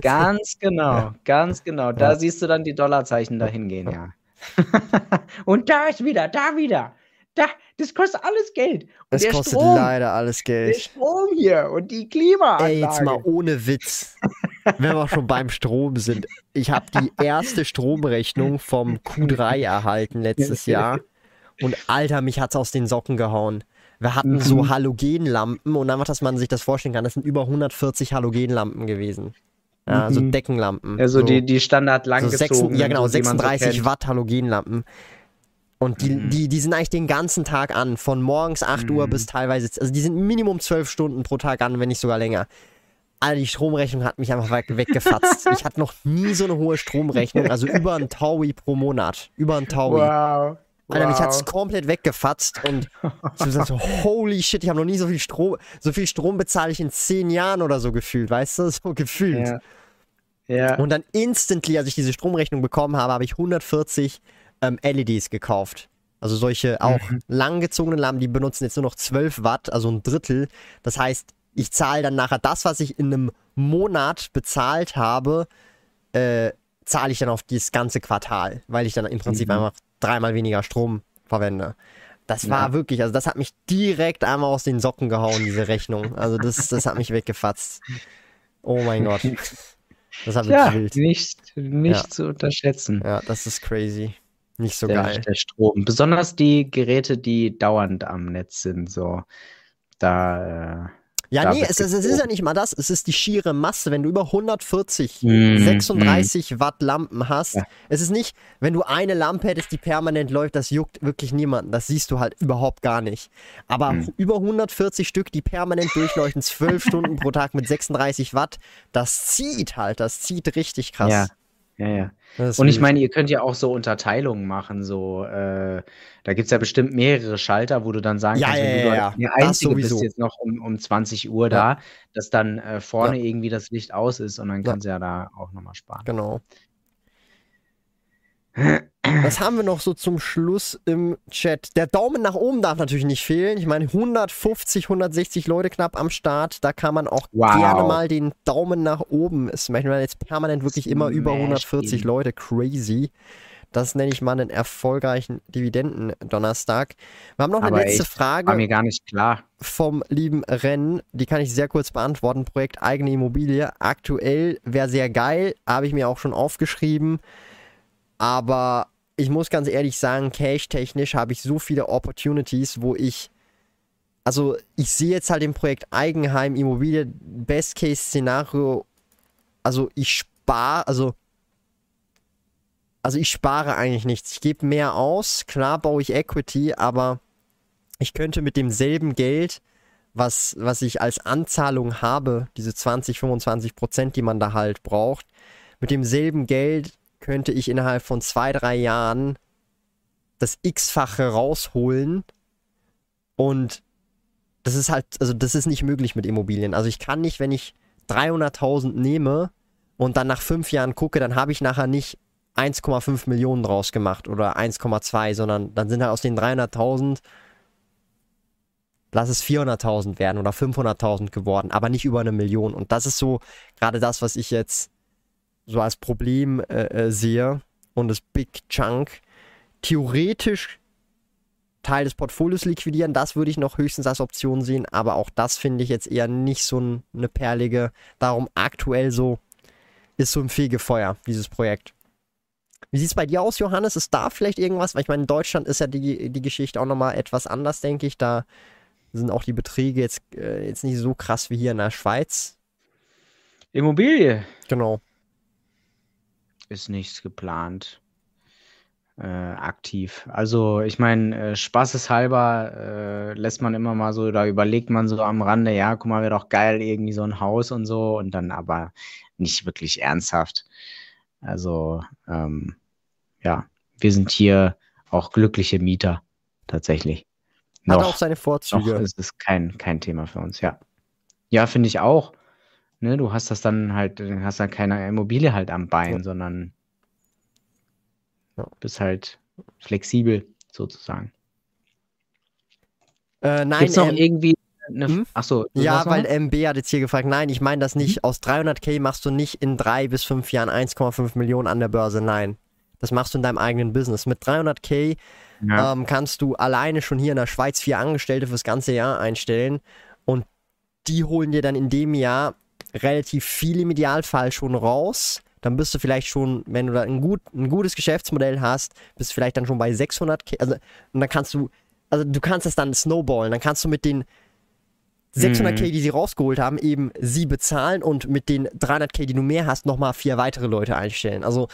Ganz <laughs> genau, ganz genau. Da Ja. siehst du dann die Dollarzeichen dahin gehen, ja. <laughs> Und da ist wieder, da wieder. Da, das kostet alles Geld. Und der kostet Strom, leider alles der Geld. Strom hier und die Klimaanlage. Ey, jetzt mal ohne Witz. wenn wir schon beim Strom sind. Ich habe die erste Stromrechnung vom Q3 erhalten letztes <laughs> Jahr. Und Alter, mich hat's aus den Socken gehauen. Wir hatten Mhm. so Halogenlampen und einfach, dass man sich das vorstellen kann, das sind über 140 Halogenlampen gewesen. Ja, so Mhm. Deckenlampen. Also so. die, die Standard So langgezogenen. sechs, ja genau, die man so 36 kennt. Watt Halogenlampen. Und die, Mhm. die, die sind eigentlich den ganzen Tag an, von morgens 8 Uhr Mhm. bis teilweise, also die sind Minimum 12 Stunden pro Tag an, wenn nicht sogar länger. Alter, die Stromrechnung hat mich einfach weg- weggefatzt. ich hatte noch nie so eine hohe Stromrechnung, also <laughs> über ein Taui pro Monat. Über ein Taui. Wow. Alter, mich hat's wow. komplett weggefatzt und ich hab so, <laughs> holy shit, ich habe noch nie so viel Strom, so viel Strom bezahle ich in 10 Jahren oder so gefühlt, weißt du, <laughs> so gefühlt. Ja. Ja. Und dann instantly, als ich diese Stromrechnung bekommen habe, habe ich 140 ähm, LEDs gekauft. Also solche auch Mhm. langgezogene Lampen, die benutzen jetzt nur noch 12 Watt, also ein Drittel. Das heißt, ich zahle dann nachher das, was ich in einem Monat bezahlt habe, äh, zahle ich dann auf dieses ganze Quartal, weil ich dann im Prinzip Mhm. einfach dreimal weniger Strom verwende. Das war Ja. wirklich, also das hat mich direkt einmal aus den Socken gehauen, diese Rechnung. Also das, das hat mich weggefatzt. Oh mein Gott. Das wirklich ja, wild. nicht, nicht Ja. zu unterschätzen. Ja, das ist crazy. Nicht so der, geil. der Strom. Besonders die Geräte, die dauernd am Netz sind, so. Da. Ja, da nee, es, es, es ist ja nicht mal das. Es ist die schiere Masse. Wenn du über 140, Mm, 36 Watt Lampen hast, Ja. es ist nicht, wenn du eine Lampe hättest, die permanent läuft, das juckt wirklich niemanden. Das siehst du halt überhaupt gar nicht. Aber Mm. über 140 Stück, die permanent durchleuchten, 12 <laughs> Stunden pro Tag mit 36 Watt, das zieht halt. Das zieht richtig krass. Ja. Ja, ja. Das Und ich meine, ihr könnt ja auch so Unterteilungen machen, so, äh, da gibt es ja bestimmt mehrere Schalter, wo du dann sagen Ja, kannst, ja, wenn ja, du ja. der Einzige bist jetzt noch um, um 20 Uhr Ja. da, dass dann äh, vorne irgendwie das Licht aus ist und dann kannst du ja da auch nochmal sparen. Genau. Was haben wir noch so zum Schluss im Chat? Der Daumen nach oben darf natürlich nicht fehlen. Ich meine, 150, 160 Leute knapp am Start. Da kann man auch Wow. gerne mal den Daumen nach oben smashen. Wir jetzt permanent wirklich immer über Smash 140 ihn. Leute. Crazy. Das nenne ich mal einen erfolgreichen Dividenden-Donnerstag. Wir haben noch eine Aber letzte echt, Frage War mir gar nicht klar. vom lieben Rennen. Die kann ich sehr kurz beantworten. Projekt eigene Immobilie. Aktuell wäre sehr geil. Habe ich mir auch schon aufgeschrieben. Aber ich muss ganz ehrlich sagen, cash-technisch habe ich so viele Opportunities, wo ich. Also, ich sehe jetzt halt im Projekt Eigenheim, Immobilie, Best-Case-Szenario. Also, ich spare, also. Also, ich spare eigentlich nichts. Ich gebe mehr aus. Klar baue ich Equity, aber ich könnte mit demselben Geld, was, was ich als Anzahlung habe, diese 20, 25 Prozent, die man da halt braucht, mit demselben Geld könnte ich innerhalb von zwei, drei Jahren das X-fache rausholen und das ist halt, also das ist nicht möglich mit Immobilien. Also ich kann nicht, wenn ich 300.000 nehme und dann nach fünf Jahren gucke, dann habe ich nachher nicht 1,5 Millionen draus gemacht oder 1,2, sondern dann sind halt aus den 300.000 lass es 400.000 werden oder 500.000 geworden, aber nicht über eine Million. Und das ist so gerade das, was ich jetzt so als Problem äh, äh, sehe und das Big Chunk. Theoretisch Teil des Portfolios liquidieren, das würde ich noch höchstens als Option sehen, aber auch das finde ich jetzt eher nicht so ein, eine perlige. Darum aktuell so ist so ein Fegefeuer, dieses Projekt. Wie sieht es bei dir aus, Johannes? Ist da vielleicht irgendwas? Weil ich meine, in Deutschland ist ja die, die Geschichte auch nochmal etwas anders, denke ich. Da sind auch die Beträge jetzt, äh, jetzt nicht so krass wie hier in der Schweiz. Immobilie Genau. Ist nichts geplant. Äh, aktiv. Also ich meine, äh, spaßeshalber äh, lässt man immer mal so, da überlegt man so am Rande, ja, guck mal, wäre doch geil, irgendwie so ein Haus und so, und dann aber nicht wirklich ernsthaft. Also ähm, ja, wir sind hier auch glückliche Mieter, tatsächlich. Hat Noch, auch seine noch Vorzüge. ist es kein, kein Thema für uns, ja. Ja, finde ich auch. Ne, du hast das dann halt, du hast dann keine Immobilie halt am Bein, Ja. sondern Ja. bist halt flexibel sozusagen. Äh, nein, Gibt's noch ähm, irgendwie eine, hm? achso, ja, weil? MB hat jetzt hier gefragt, nein, ich meine das nicht. Aus 300k machst du nicht in drei bis fünf Jahren 1,5 Millionen an der Börse. Nein, das machst du in deinem eigenen Business. Mit 300k ja. ähm, kannst du alleine schon hier in der Schweiz vier Angestellte fürs ganze Jahr einstellen und die holen dir dann in dem Jahr relativ viel im Idealfall schon raus. Dann bist du vielleicht schon, wenn du da ein, gut, ein gutes Geschäftsmodell hast, bist du vielleicht dann schon bei 600k. Also, und dann kannst du, also du kannst es dann snowballen. Dann kannst du mit den 600k, Mhm. die sie rausgeholt haben, eben sie bezahlen und mit den 300k, die du mehr hast, nochmal vier weitere Leute einstellen. Also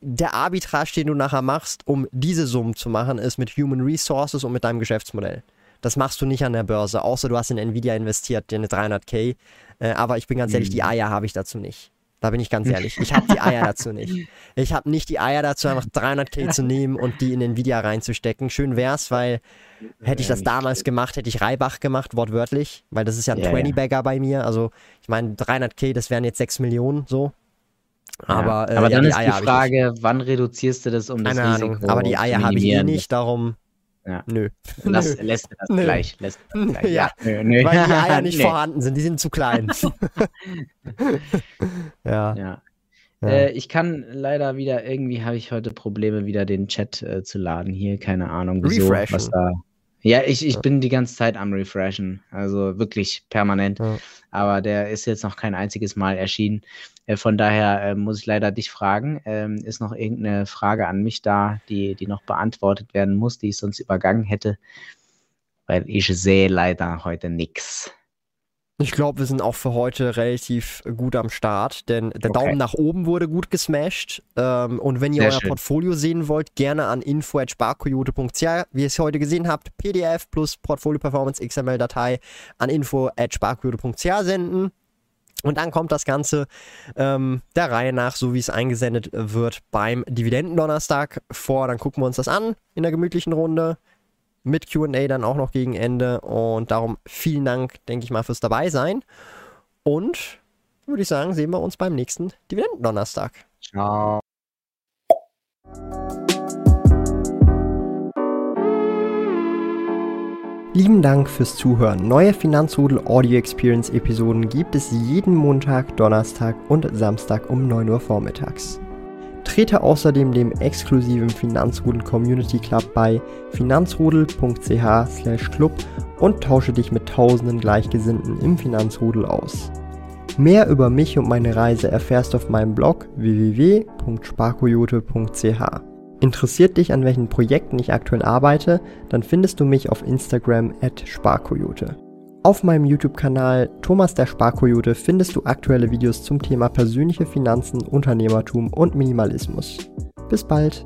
der Arbitrage, den du nachher machst, um diese Summen zu machen, ist mit Human Resources und mit deinem Geschäftsmodell. Das machst du nicht an der Börse, außer du hast in Nvidia investiert, deine 300k. Äh, aber ich bin ganz ehrlich, die Eier habe ich dazu nicht. Da bin ich ganz ehrlich. Ich habe die Eier dazu <laughs> nicht. Ich habe nicht die Eier dazu, einfach 300k zu <laughs> nehmen und die in Nvidia reinzustecken. Schön wär's, weil hätte ich das damals gemacht, hätte ich Reibach gemacht, wortwörtlich, weil das ist ja ein Ja, ja. 20-Bagger bei mir. Also ich meine, 300k, das wären jetzt 6 Millionen so. Aber, ja. äh, aber ja, dann die ist Eier die Frage, wann reduzierst du das, um das Keine Risiko Ahnung. Aber die Eier habe ich eh nicht, darum. Ja. Nö. Lass, Nö. lässt das Nö. gleich. Lässt das gleich. Ja. nö, nö. Weil die <laughs> Eier nicht vorhanden sind, die sind zu klein. <laughs> <laughs> ja. Ja. Ja. Äh, ich kann leider wieder, irgendwie habe ich heute Probleme, wieder den Chat äh, zu laden hier. Keine Ahnung, wieso, Refreshen. was da. Ja, ich, ich bin die ganze Zeit am Refreshen, also wirklich permanent. Ja. Aber der ist jetzt noch kein einziges Mal erschienen. Äh, von daher äh, muss ich leider dich fragen. Ähm, ist noch irgendeine Frage an mich da, die, die noch beantwortet werden muss, die ich sonst übergangen hätte? Weil ich sehe leider heute nichts. Ich glaube, wir sind auch für heute relativ gut am Start, denn der Okay. Daumen nach oben wurde gut gesmashed. Ähm, und wenn ihr Sehr euer schön. Portfolio sehen wollt, gerne an info.sparkoyote.ch. Wie ihr es heute gesehen habt, PDF plus Portfolio Performance XML-Datei an info.sparkoyote.ch senden. Und dann kommt das Ganze ähm, der Reihe nach, so wie es eingesendet wird, beim Dividendendonnerstag vor. Dann gucken wir uns das an in der gemütlichen Runde. Mit QA dann auch noch gegen Ende. Und darum vielen Dank, denke ich mal, fürs Dabeisein. Und würde ich sagen, sehen wir uns beim nächsten Dividendendonnerstag. Ciao. Lieben Dank fürs Zuhören. Neue Finanzrudel Audio Experience Episoden gibt es jeden Montag, Donnerstag und Samstag um 9 Uhr vormittags. Trete außerdem dem exklusiven Finanzrudel Community Club bei finanzrudel.ch/club und tausche dich mit tausenden Gleichgesinnten im Finanzrudel aus. Mehr über mich und meine Reise erfährst du auf meinem Blog www.sparkoyote.ch. Interessiert dich, an welchen Projekten ich aktuell arbeite, dann findest du mich auf Instagram at sparkoyote. Auf meinem YouTube-Kanal Thomas der Sparkoyote findest du aktuelle Videos zum Thema persönliche Finanzen, Unternehmertum und Minimalismus. Bis bald!